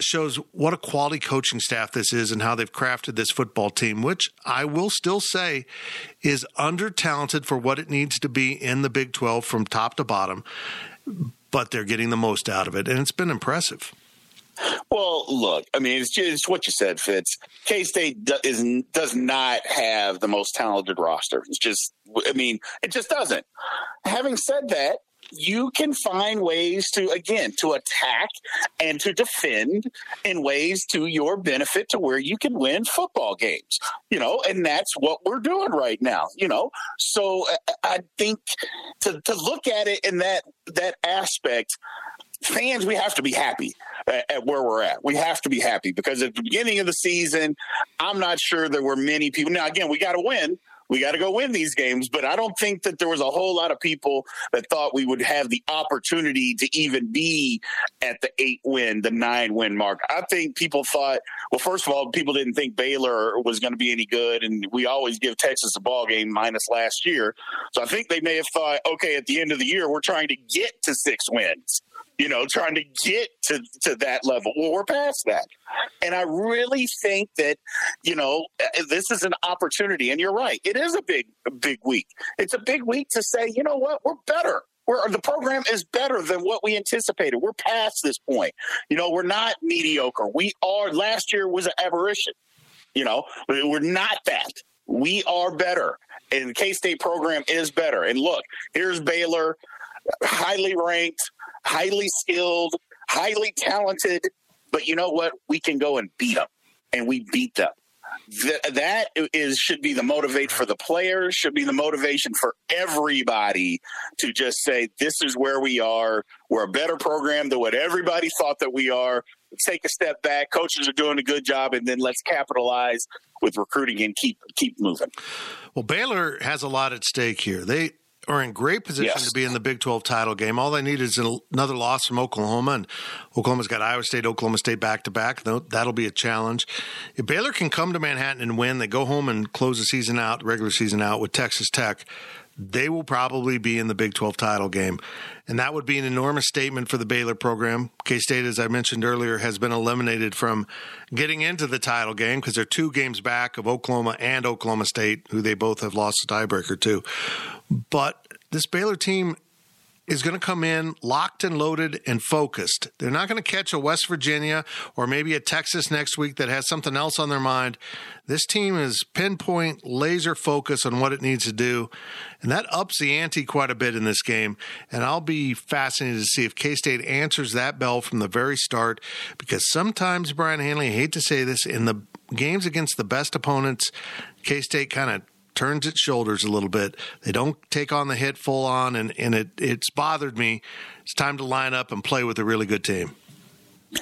shows what a quality coaching staff this is and how they've crafted this football team, which I will still say is under talented for what it needs to be in the Big 12 from top to bottom, but they're getting the most out of it. And it's been impressive. Well, look, I mean, it's just what you said, Fitz. K State do, is does not have the most talented roster. It's just, I mean, it just doesn't. Having said that, you can find ways to again to attack and to defend in ways to your benefit to where you can win football games you know and that's what we're doing right now you know so i think to, to look at it in that that aspect fans, we have to be happy at, where we're at. We have to be happy because at the beginning of the season, I'm not sure there were many people. Now, again, we got to win. We got to go win these games, but I don't think that there was a whole lot of people that thought we would have the opportunity to even be at the eight win, the nine win mark. I think people thought, well, first of all, people didn't think Baylor was going to be any good, and we always give Texas a ball game minus last year. So I think they may have thought, okay, at the end of the year, we're trying to get to six wins you know, trying to get to, to that level. Well, we're past that. And I really think that, you know, uh, uh, this is an opportunity. And you're right. It is a big, big week. It's a big week to say, you know what, we're better. We're, the program is better than what we anticipated. We're past this point. You know, we're not mediocre. We are, last year was an aberration. You know, we're not that. We are better. And K State program is better. And look, here's Baylor, highly ranked highly skilled, highly talented. But you know what? We can go and beat them, and we beat them. Th- that is should be the motivate for the players, should be the motivation for everybody to just say, "This is where we are. We're a better program than what everybody thought that we are." Take a step back. Coaches are doing a good job, and then let's capitalize with recruiting and keep keep moving. Well, Baylor has a lot at stake here. They are in great position yes. to be in the Big 12 title game. All they need is another loss from Oklahoma, and Oklahoma's got Iowa State, Oklahoma State back to back. That'll be a challenge. If Baylor can come to Manhattan and win, they go home and close the season out, regular season out with Texas Tech they will probably be in the Big 12 title game. And that would be an enormous statement for the Baylor program. K State, as I mentioned earlier, has been eliminated from getting into the title game because they're two games back of Oklahoma and Oklahoma State, who they both have lost the tiebreaker to. But this Baylor team is going to come in locked and loaded and focused. They're not going to catch a West Virginia or maybe a Texas next week that has something else on their mind. This team is pinpoint, laser focus on what it needs to do. And that ups the ante quite a bit in this game. And I'll be fascinated to see if K State answers that bell from the very start because sometimes, Brian Hanley, I hate to say this, in the games against the best opponents, K State kind of turns its shoulders a little bit. They don't take on the hit full on, and, and it, it's bothered me. It's time to line up and play with a really good team.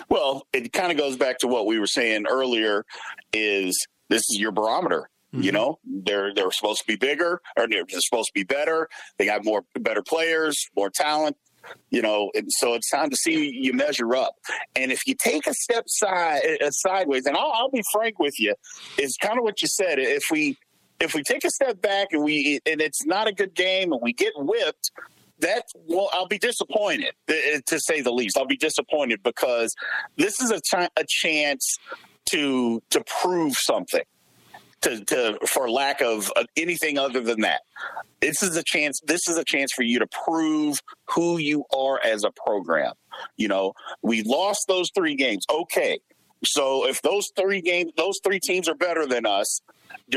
Well, it kind of goes back to what we were saying earlier is this is your barometer. Mm-hmm. You know, they're they're supposed to be bigger or they're supposed to be better. They got more better players, more talent. You know, and so it's time to see you measure up. And if you take a step side uh, sideways, and I'll, I'll be frank with you, is kind of what you said. If we if we take a step back and we and it's not a good game and we get whipped, that well, I'll be disappointed uh, uh, to say the least. I'll be disappointed because this is a, ch- a chance to to prove something. To, to for lack of uh, anything other than that, this is a chance. This is a chance for you to prove who you are as a program. You know, we lost those three games. Okay, so if those three games, those three teams are better than us,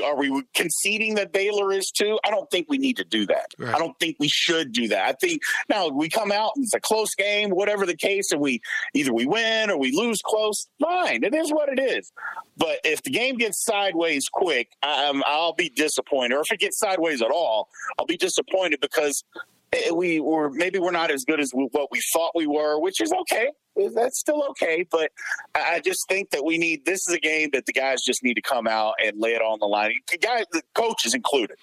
are we conceding that Baylor is too? I don't think we need to do that. Right. I don't think we should do that. I think now we come out and it's a close game, whatever the case, and we either we win or we lose close. Fine, it is what it is. But if the game gets sideways quick, um, I'll be disappointed. Or if it gets sideways at all, I'll be disappointed because eh, we were maybe we're not as good as what we thought we were, which is okay that's still okay. But I just think that we need this is a game that the guys just need to come out and lay it on the line. The guys, the coaches included.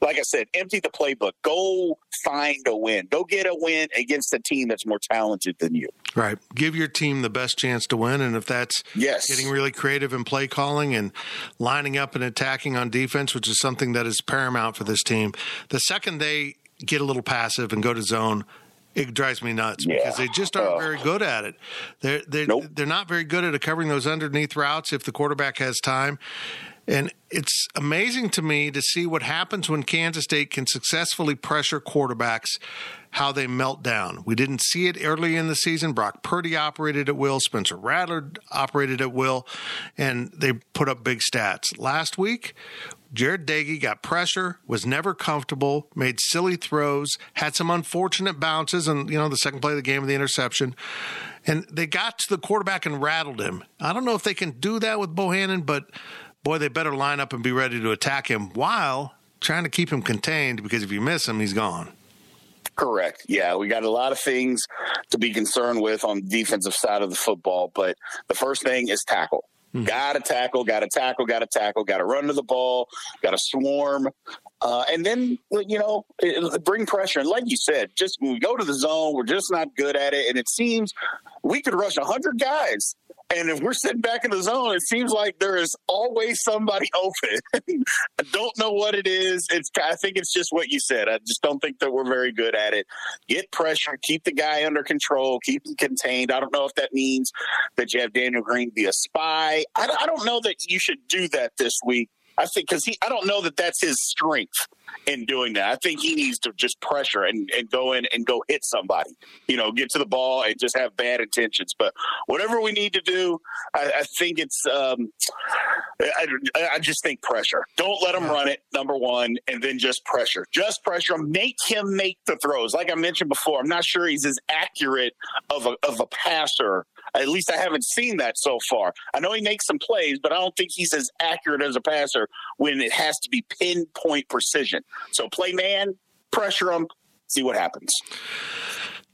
Like I said, empty the playbook. Go find a win. Go get a win against a team that's more talented than you. Right. Give your team the best chance to win. And if that's yes. getting really creative in play calling and lining up and attacking on defense, which is something that is paramount for this team, the second they get a little passive and go to zone, it drives me nuts yeah. because they just aren't uh, very good at it. They're they're nope. they're not very good at covering those underneath routes if the quarterback has time. And it's amazing to me to see what happens when Kansas State can successfully pressure quarterbacks, how they melt down. We didn't see it early in the season. Brock Purdy operated at will, Spencer Rattler operated at will, and they put up big stats. Last week, Jarret Doege got pressure, was never comfortable, made silly throws, had some unfortunate bounces, and you know the second play of the game of the interception, and they got to the quarterback and rattled him. I don't know if they can do that with Bohanon, but boy, they better line up and be ready to attack him while trying to keep him contained because if you miss him, he's gone. Correct. Yeah, we got a lot of things to be concerned with on the defensive side of the football, but the first thing is tackle. Mm-hmm. Got to tackle, got to tackle, got to tackle, got to run to the ball, got to swarm. Uh, and then, you know, bring pressure. And like you said, just when we go to the zone, we're just not good at it. And it seems we could rush 100 guys and if we're sitting back in the zone, it seems like there is always somebody [laughs] open. I don't know what it is. It's I think it's just what you said. I just don't think that we're very good at it. Get pressure, keep the guy under control, keep him contained. I don't know if that means that you have Daniel Green be a spy. I, I don't know that you should do that this week. I think because he, I don't know that that's his strength in doing that. I think he needs to just pressure and, and go in and go hit somebody, you know, get to the ball and just have bad intentions. But whatever we need to do, I, I think it's, um, I, I, just think pressure. Don't let him run it, number one, and then just pressure. Just pressure. Make him make the throws. Like I mentioned before, I'm not sure he's as accurate of a, of a passer at least I haven't seen that so far. I know he makes some plays, but I don't think he's as accurate as a passer when it has to be pinpoint precision. So play man, pressure him, see what happens.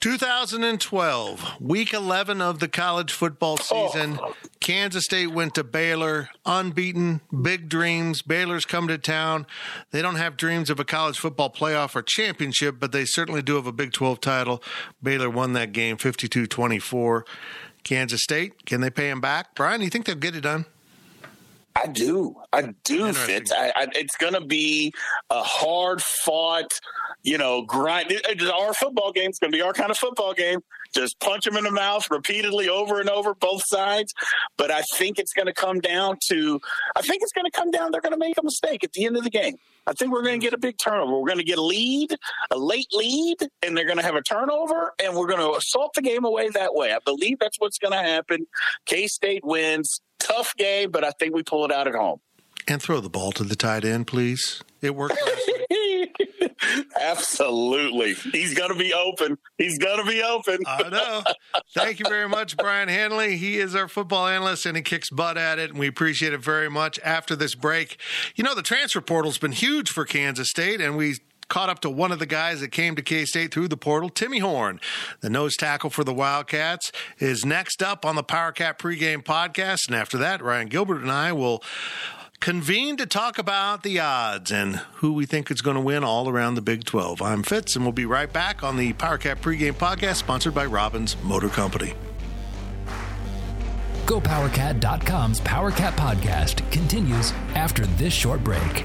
2012, week 11 of the college football oh. season. Oh. Kansas State went to Baylor, unbeaten, big dreams. Baylor's come to town. They don't have dreams of a college football playoff or championship, but they certainly do have a Big 12 title. Baylor won that game 52 24. Kansas State, can they pay him back? Brian, you think they'll get it done? I do. I do, Fitz. I, I, it's going to be a hard fought, you know, grind. It, our football game is going to be our kind of football game. Just punch them in the mouth repeatedly over and over, both sides. But I think it's going to come down to, I think it's going to come down, they're going to make a mistake at the end of the game. I think we're going to get a big turnover. We're going to get a lead, a late lead, and they're going to have a turnover, and we're going to assault the game away that way. I believe that's what's going to happen. K State wins. Tough game, but I think we pull it out at home. And throw the ball to the tight end, please. It worked. [laughs] Absolutely. He's going to be open. He's going to be open. I know. Thank you very much, Brian Hanley. He is our football analyst and he kicks butt at it, and we appreciate it very much. After this break, you know, the transfer portal's been huge for Kansas State, and we caught up to one of the guys that came to K State through the portal, Timmy Horne. the nose tackle for the Wildcats, is next up on the Power Cat pregame podcast. And after that, Ryan Gilbert and I will convene to talk about the odds and who we think is going to win all around the Big 12. I'm Fitz, and we'll be right back on the PowerCat pregame podcast sponsored by Robbins Motor Company. GoPowerCat.com's PowerCat podcast continues after this short break.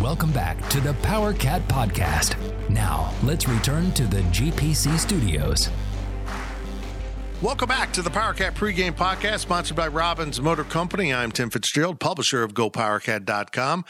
Welcome back to the Power Cat Podcast. Now, let's return to the GPC studios. Welcome back to the PowerCat pregame podcast sponsored by Robbins Motor Company. I'm Tim Fitzgerald, publisher of GoPowerCat.com.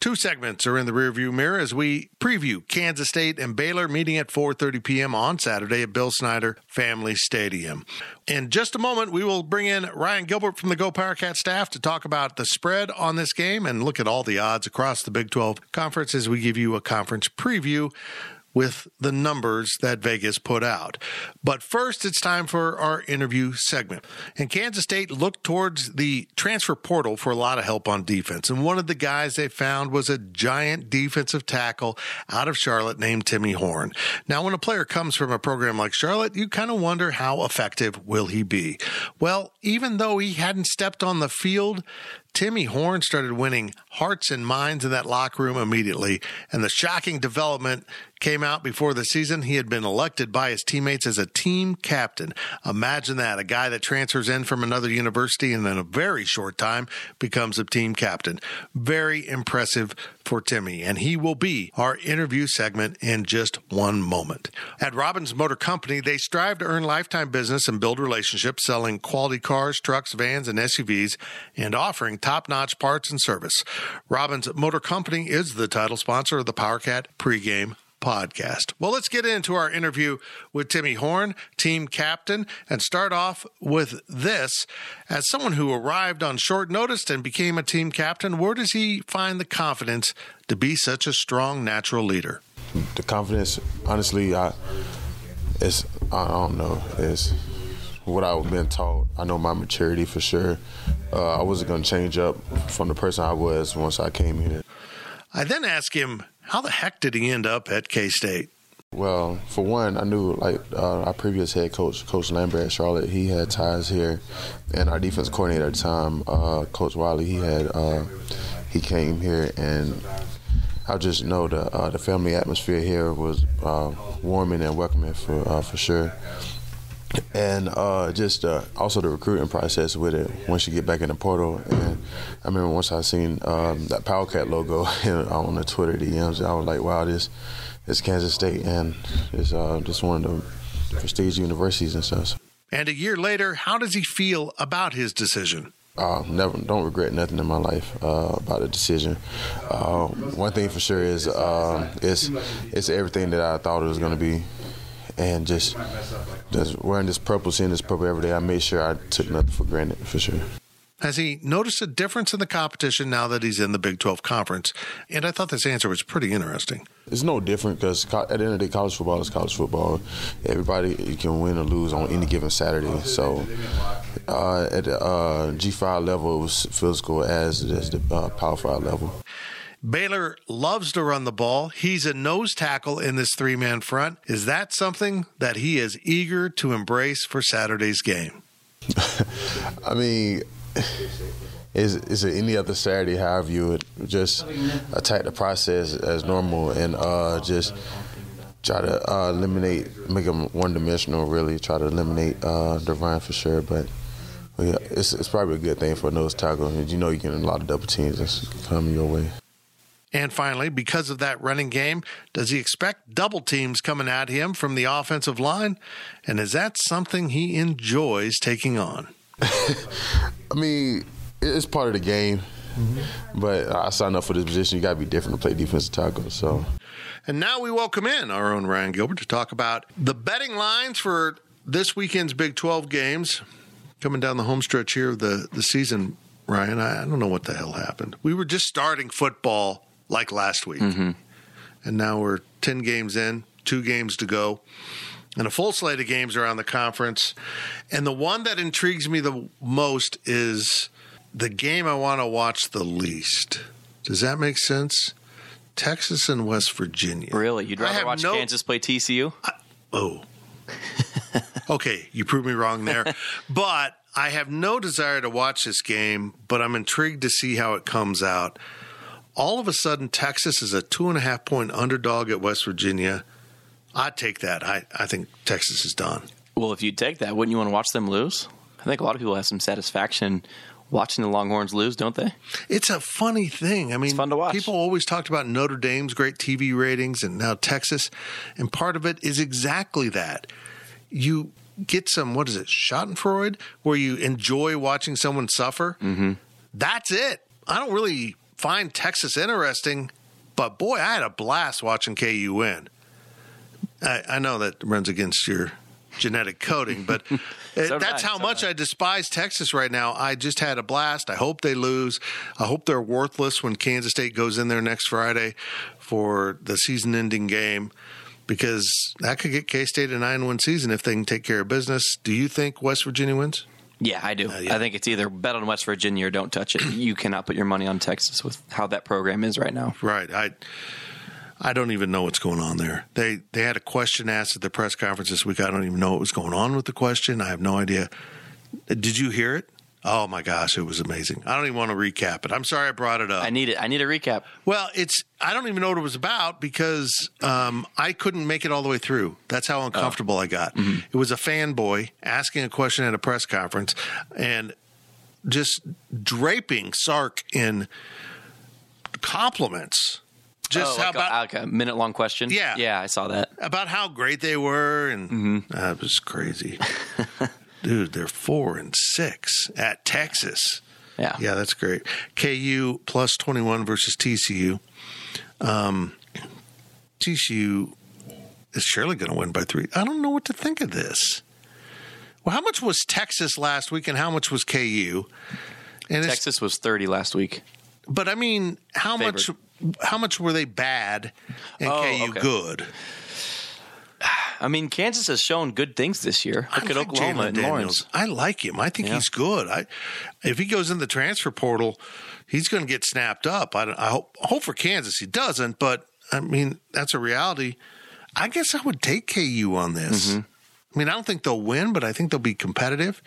Two segments are in the rearview mirror as we preview Kansas State and Baylor meeting at 4:30 p.m. on Saturday at Bill Snyder Family Stadium. In just a moment, we will bring in Ryan Gilbert from the Go Powercat staff to talk about the spread on this game and look at all the odds across the Big 12 conference as we give you a conference preview with the numbers that Vegas put out. But first, it's time for our interview segment. And Kansas State looked towards the transfer portal for a lot of help on defense. And one of the guys they found was a giant defensive tackle out of Charlotte named Timmy Horne. Now, when a player comes from a program like Charlotte, you kind of wonder how effective will he be? Well, even though he hadn't stepped on the field, Timmy Horne started winning hearts and minds in that locker room immediately. And the shocking development came out before the season. He had been elected by his teammates as a team captain. Imagine that a guy that transfers in from another university and in a very short time becomes a team captain. Very impressive for Timmy. And he will be our interview segment in just one moment. At Robbins Motor Company, they strive to earn lifetime business and build relationships selling quality cars, trucks, vans, and SUVs and offering top notch parts and service. Robbins Motor Company is the title sponsor of the PowerCat pregame podcast. Well, let's get into our interview with Timmy Horne, team captain, and start off with this. As someone who arrived on short notice and became a team captain, where does he find the confidence to be such a strong natural leader? The confidence, honestly, I, it's, I don't know, it's what I've been taught. I know my maturity for sure. Uh, I wasn't going to change up from the person I was once I came here. I then asked him how the heck did he end up at K State? Well, for one, I knew like uh, our previous head coach, Coach Lambert at Charlotte, he had ties here, and our defense coordinator at the time, uh, Coach Wiley, he had uh, he came here, and I just know the uh, the family atmosphere here was uh, warming and welcoming for uh, for sure and uh, just uh, also the recruiting process with it once you get back in the portal. And I remember once I seen um, that PowerCat logo [laughs] on the Twitter DMs, I was like, wow, this is Kansas State, and it's uh, just one of the prestige universities and stuff. And a year later, how does he feel about his decision? Uh, never don't regret nothing in my life uh, about the decision. Uh, one thing for sure is uh, it's it's everything that I thought it was going to be and just just wearing this purple, seeing this purple every day, I made sure I took nothing for granted for sure. Has he noticed a difference in the competition now that he's in the Big 12 conference? And I thought this answer was pretty interesting. It's no different because at the end of the day, college football is college football. Everybody can win or lose on any given Saturday. So uh, at the uh, G5 level, it was physical as, as the uh, Power 5 level. Baylor loves to run the ball. He's a nose tackle in this three man front. Is that something that he is eager to embrace for Saturday's game? [laughs] I mean, is is it any other Saturday? However, you would just attack the process as normal and uh, just try to uh, eliminate, make them one dimensional. Really, try to eliminate uh, run for sure, but. Yeah, it's, it's probably a good thing for a nose tackle. You know, you get a lot of double teams that's coming your way. And finally, because of that running game, does he expect double teams coming at him from the offensive line? And is that something he enjoys taking on? [laughs] I mean, it's part of the game. Mm-hmm. But I signed up for this position. You got to be different to play defensive tackle. So, and now we welcome in our own Ryan Gilbert to talk about the betting lines for this weekend's Big 12 games coming down the home stretch here of the, the season. Ryan, I, I don't know what the hell happened. We were just starting football like last week. Mm-hmm. And now we're 10 games in, two games to go, and a full slate of games around the conference. And the one that intrigues me the most is the game I want to watch the least. Does that make sense? Texas and West Virginia. Really? You'd rather watch no, Kansas play TCU? I, oh. [laughs] okay, you proved me wrong there. [laughs] but I have no desire to watch this game, but I'm intrigued to see how it comes out all of a sudden Texas is a two and a half point underdog at West Virginia. I'd take that. I, I think Texas is done. Well, if you take that, wouldn't you want to watch them lose? I think a lot of people have some satisfaction watching the Longhorns lose, don't they? It's a funny thing. I mean, it's fun to watch. People always talked about Notre Dame's great TV ratings and now Texas, and part of it is exactly that. You get some what is it, Schadenfreude, where you enjoy watching someone suffer. Mm-hmm. That's it. I don't really find Texas interesting, but boy, I had a blast watching KU win. I, I know that runs against your genetic coding, but [laughs] so that's how so much I despise Texas right now. I just had a blast. I hope they lose. I hope they're worthless when Kansas State goes in there next Friday for the season ending game. because that could get K State a nine win season if they can take care of business. Do you think West Virginia wins? Yeah, I do. Uh, yeah. I think it's either bet on West Virginia or don't touch it. [clears throat] You cannot put your money on Texas with how that program is right now. Right. I I don't even know what's going on there. They they had a question asked at the press conference this week. I don't even know what was going on with the question. I have no idea. Did you hear it? Oh my gosh, it was amazing. I don't even want to recap it. I'm sorry I brought it up. I need it. I need a recap. Well, it's I don't even know what it was about because um, I couldn't make it all the way through. That's how uncomfortable I got. It was a fanboy asking a question at a press conference and just draping Sark in compliments. Just oh, how like, about a, like a minute long question. Yeah. yeah, I saw that. about how great they were, and that was crazy, [laughs] dude. They're four and six at Texas. Yeah, Yeah, that's great. KU plus 21 versus TCU. Um, TCU is surely going to win by three. I don't know what to think of this. Well, how much was Texas last week and how much was KU? And Texas was thirty last week. but I mean, how Favored. much? How much were they bad and Oh, KU okay. good? I mean, Kansas has shown good things this year. Look I at like Oklahoma and Daniels. Lawrence. I like him. I think Yeah. he's good. I if he goes in the transfer portal, he's going to get snapped up. I, I hope hope for Kansas he doesn't, but I mean that's a reality. I guess I would take KU on this. Mm-hmm. I mean, I don't think they'll win, but I think they'll be competitive.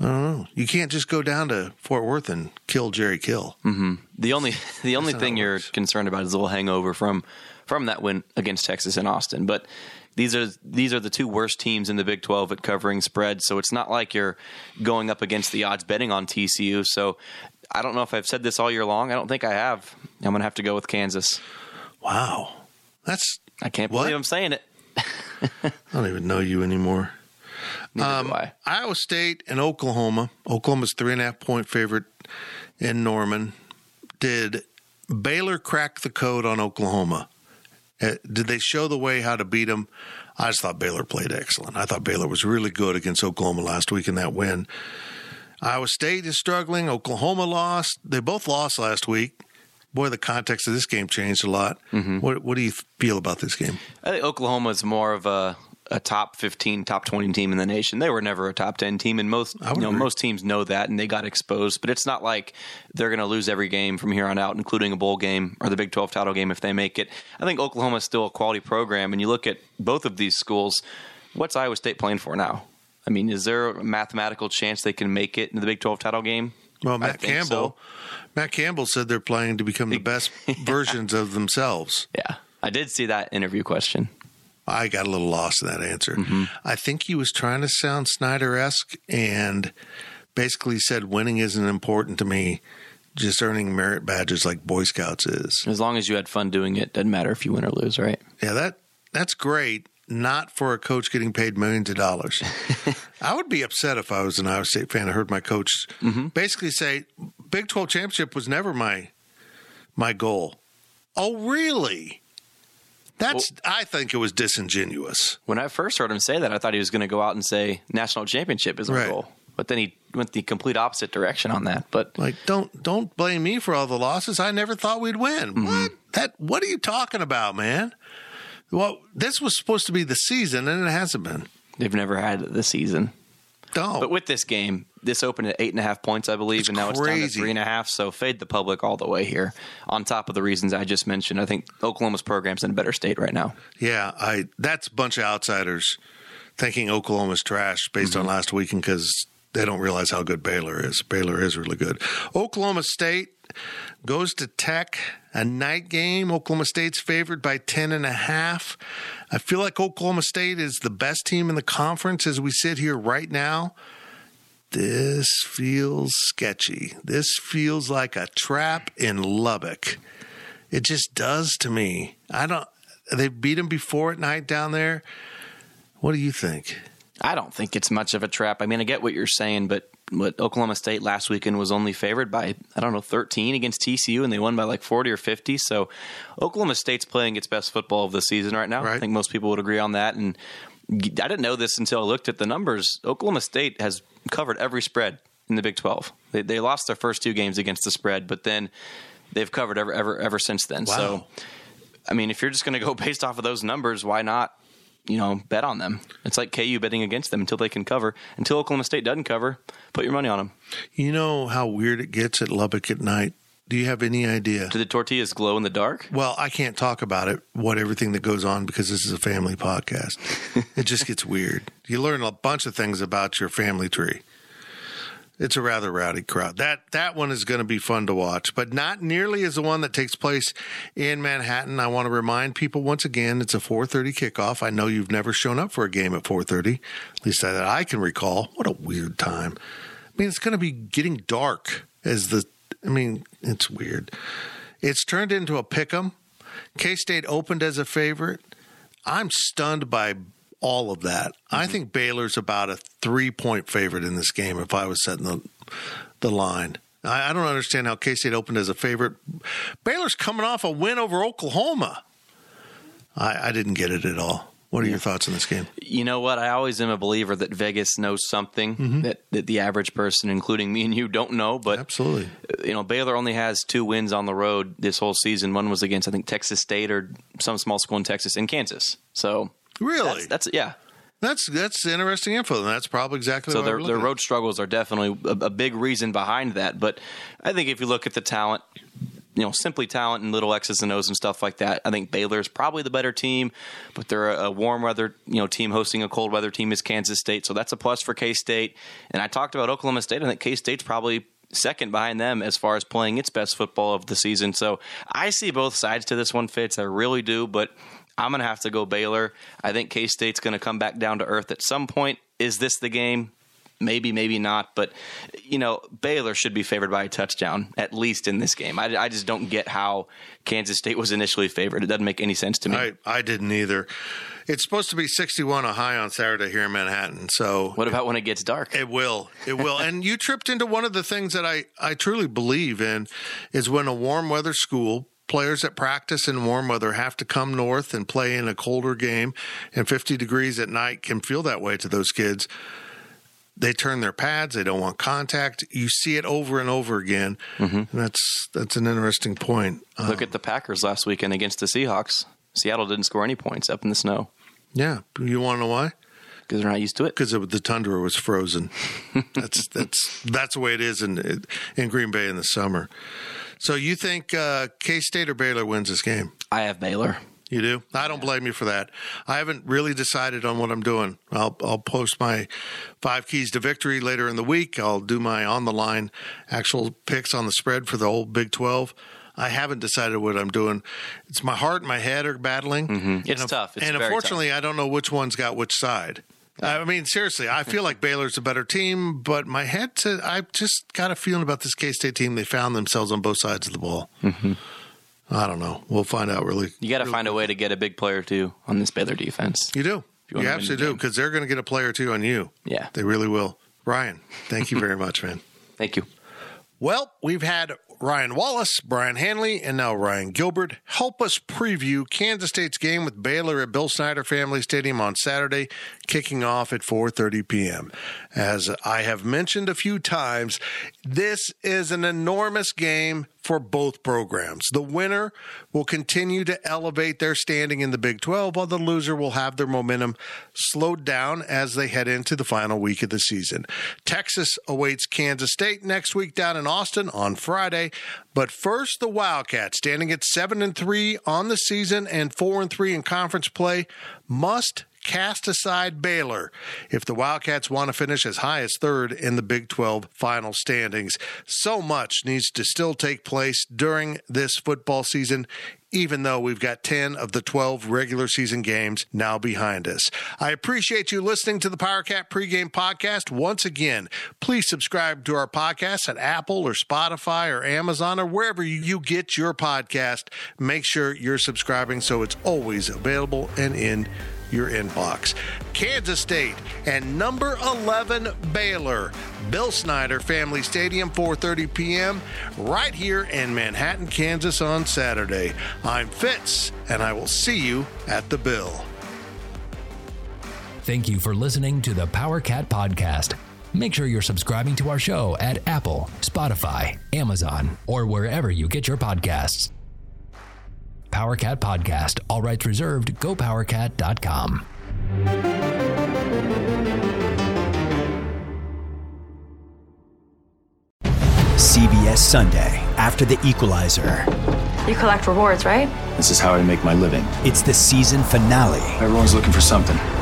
I don't know. You can't just go down to Fort Worth and kill Jerry Kill. The only the only thing you're concerned about is a little hangover from from that win against Texas and Austin. But these are these are the two worst teams in the Big 12 at covering spread. So it's not like you're going up against the odds betting on TCU. So I don't know if I've said this all year long. I don't think I have. I'm going to have to go with Kansas. Wow, that's I can't What? believe I'm saying it. [laughs] I don't even know you anymore. Um, I. Iowa State and Oklahoma. Oklahoma's three and a half point favorite in Norman. Did Baylor crack the code on Oklahoma? Uh, Did they show the way how to beat them? I just thought Baylor played excellent. I thought Baylor was really good against Oklahoma last week in that win. Iowa State is struggling. Oklahoma lost. They both lost last week. Boy, the context of this game changed a lot. What, what do you feel about this game? I think Oklahoma is more of a, a top 15, top 20 team in the nation. They were never a top 10 team, and most you know agree. most teams know that, and they got exposed. But it's not like they're going to lose every game from here on out, including a bowl game or the Big 12 title game if they make it. I think Oklahoma is still a quality program, and you look at both of these schools. What's Iowa State playing for now? I mean, is there a mathematical chance they can make it in the Big 12 title game? Well, Matt Campbell, so. Matt Campbell said they're playing to become the [laughs] best versions of themselves. Yeah, I did see that interview question. I got a little lost in that answer. Mm-hmm. I think he was trying to sound Snyder esque and basically said winning isn't important to me. Just earning merit badges like Boy Scouts is. As long as you had fun doing it, doesn't matter if you win or lose, right? Yeah, that that's great. Not for a coach getting paid millions of dollars. [laughs] I would be upset if I was an Iowa State fan. I heard my coach Mm-hmm. basically say, "Big Twelve championship was never my my goal." Oh, really? That's. I think it was disingenuous. When I first heard him say that, I thought he was going to go out and say national championship is our Right. goal. But then he went the complete opposite direction on that. But Like, don't don't blame me for all the losses. I never thought we'd win. Mm-hmm. What? That? What are you talking about, man? Well, this was supposed to be the season, and it hasn't been. they've never had the season. No, But with this game, this opened at eight and a half points, I believe, and now it's down to three and a half. So fade the public all the way here. On top of the reasons I just mentioned, I think Oklahoma's program's in a better state right now. Yeah, I that's a bunch of outsiders thinking Oklahoma's trash based Mm-hmm. on last weekend because they don't realize how good Baylor is. Baylor is really good. Oklahoma State goes to Tech, a night game. Oklahoma State's favored by ten and a half. I feel like Oklahoma State is the best team in the conference as we sit here right now. This feels sketchy. This feels like a trap in Lubbock. It just does to me. I don't. They beat them before at night down there. What do you think? I don't think it's much of a trap. I mean, I get what you're saying, but what Oklahoma State last weekend was only favored by I don't know 13 against TCU, and they won by like 40 or 50. So Oklahoma State's playing its best football of the season right now. I think most people would agree on that. And I didn't know this until I looked at the numbers. Oklahoma State has covered every spread in the Big 12. They, they lost their first two games against the spread, but then they've covered ever ever ever since then. So I mean, if you're just going to go [laughs] based off of those numbers, why not? You know, bet on them. It's like KU betting against them until they can cover. Until Oklahoma State doesn't cover, put your money on them. You know how weird it gets at Lubbock at night. Do you have any idea? Do the tortillas glow in the dark? Well, I can't talk about it, what everything that goes on, because this is a family podcast. [laughs] it just gets weird. You learn a bunch of things about your family tree. It's a rather rowdy crowd. That that one is going to be fun to watch, but not nearly as the one that takes place in Manhattan. I want to remind people once again, it's a 4:30 kickoff. I know you've never shown up for a game at 4:30, at least that I can recall. What a weird time. I mean, it's going to be getting dark as the. I mean, it's weird. It's turned into a pick 'em. K State opened as a favorite. I'm stunned by all of that. Mm-hmm. I think Baylor's about a three point favorite in this game if I was setting the the line. I, I don't understand how K State opened as a favorite. Baylor's coming off a win over Oklahoma. I, I didn't get it at all. What are your thoughts on this game? You know what? I always am a believer that Vegas knows something mm-hmm. that, that the average person, including me and you, don't know. But absolutely, you know, Baylor only has two wins on the road this whole season. One was against I think Texas State or some small school in Texas and Kansas. So Really? That's, that's yeah. That's that's interesting info, and that's probably exactly so. Their their road at. struggles are definitely a, a, big reason behind that. But I think if you look at the talent, you know, simply talent and little X's and O's and stuff like that, I think Baylor is probably the better team. But they're a, warm weather you know team hosting a cold weather team is Kansas State, so that's a plus for K State. And I talked about Oklahoma State. I think K State's probably second behind them as far as playing its best football of the season. So I see both sides to this one, Fitz. I really do, but I'm going to have to go Baylor. I think K State's going to come back down to earth at some point. Is this the game? Maybe, maybe not. But, you know, Baylor should be favored by a touchdown, at least in this game. I, I just don't get how Kansas State was initially favored. It doesn't make any sense to me. I, I didn't either. It's supposed to be 61 a high on Saturday here in Manhattan. So what about when it gets dark? It will. It will. and you tripped into one of the things that I, I truly believe in is when a warm weather school players that practice in warm weather have to come north and play in a colder game, and 50 degrees at night can feel that way to those kids. They turn their pads. They don't want contact. You see it over and over again. Mm-hmm. that's that's an interesting point. Look um, at the Packers last weekend against the Seahawks. Seattle didn't score any points up in the snow. Yeah, you want to know why? Because they're not used to it. Because the tundra was frozen. [laughs] that's that's that's the way it is in in Green Bay in the summer. So you think uh, K State or Baylor wins this game? I have Baylor. You do? I don't blame you for that. I haven't really decided on what I'm doing. I'll I'll post my five keys to victory later in the week. I'll do my on the line actual picks on the spread for the whole Big Twelve. I haven't decided what I'm doing. It's my heart and my head are battling. Mm-hmm. It's and tough. It's and unfortunately, tough. I don't know which one's got which side. I mean, seriously, I feel like Baylor's a better team, but my head said I just got a feeling about this K State team. They found themselves on both sides of the ball. Mm-hmm. I don't know. We'll find out. Really, you got to really find a way to get a big player too on this Baylor defense. You do. You, you absolutely do because they're going to get a player too on you. Yeah, they really will. Ryan, thank you very much, man. [laughs] Thank you. Well, we've had Ryan Wallace, Brian Hanley, and now Ryan Gilbert help us preview Kansas State's game with Baylor at Bill Snyder Family Stadium on Saturday, kicking off at 4:30 p.m. As I have mentioned a few times, this is an enormous game for both programs. The winner will continue to elevate their standing in the Big 12, while the loser will have their momentum slowed down as they head into the final week of the season. Texas awaits Kansas State next week down in Austin on Friday. But first, the Wildcats, standing at 7 and 3 on the season and 4 and 3 in conference play, must cast aside Baylor if the Wildcats want to finish as high as third in the Big 12 final standings. So much needs to still take place during this football season even though we've got 10 of the 12 regular season games now behind us. I appreciate you listening to the PowerCat pregame podcast. Once again, please subscribe to our podcast at Apple or Spotify or Amazon or wherever you get your podcast. Make sure you're subscribing so it's always available and in your inbox. Kansas State and number 11 Baylor. Bill Snyder Family Stadium 4:30 p.m. right here in Manhattan, Kansas on Saturday. I'm Fitz and I will see you at the Bill. Thank you for listening to the Power Cat podcast. Make sure you're subscribing to our show at Apple, Spotify, Amazon, or wherever you get your podcasts. PowerCat Podcast. All rights reserved. GoPowerCat.com. CBS Sunday after the equalizer. You collect rewards, right? This is how I make my living. It's the season finale. Everyone's looking for something.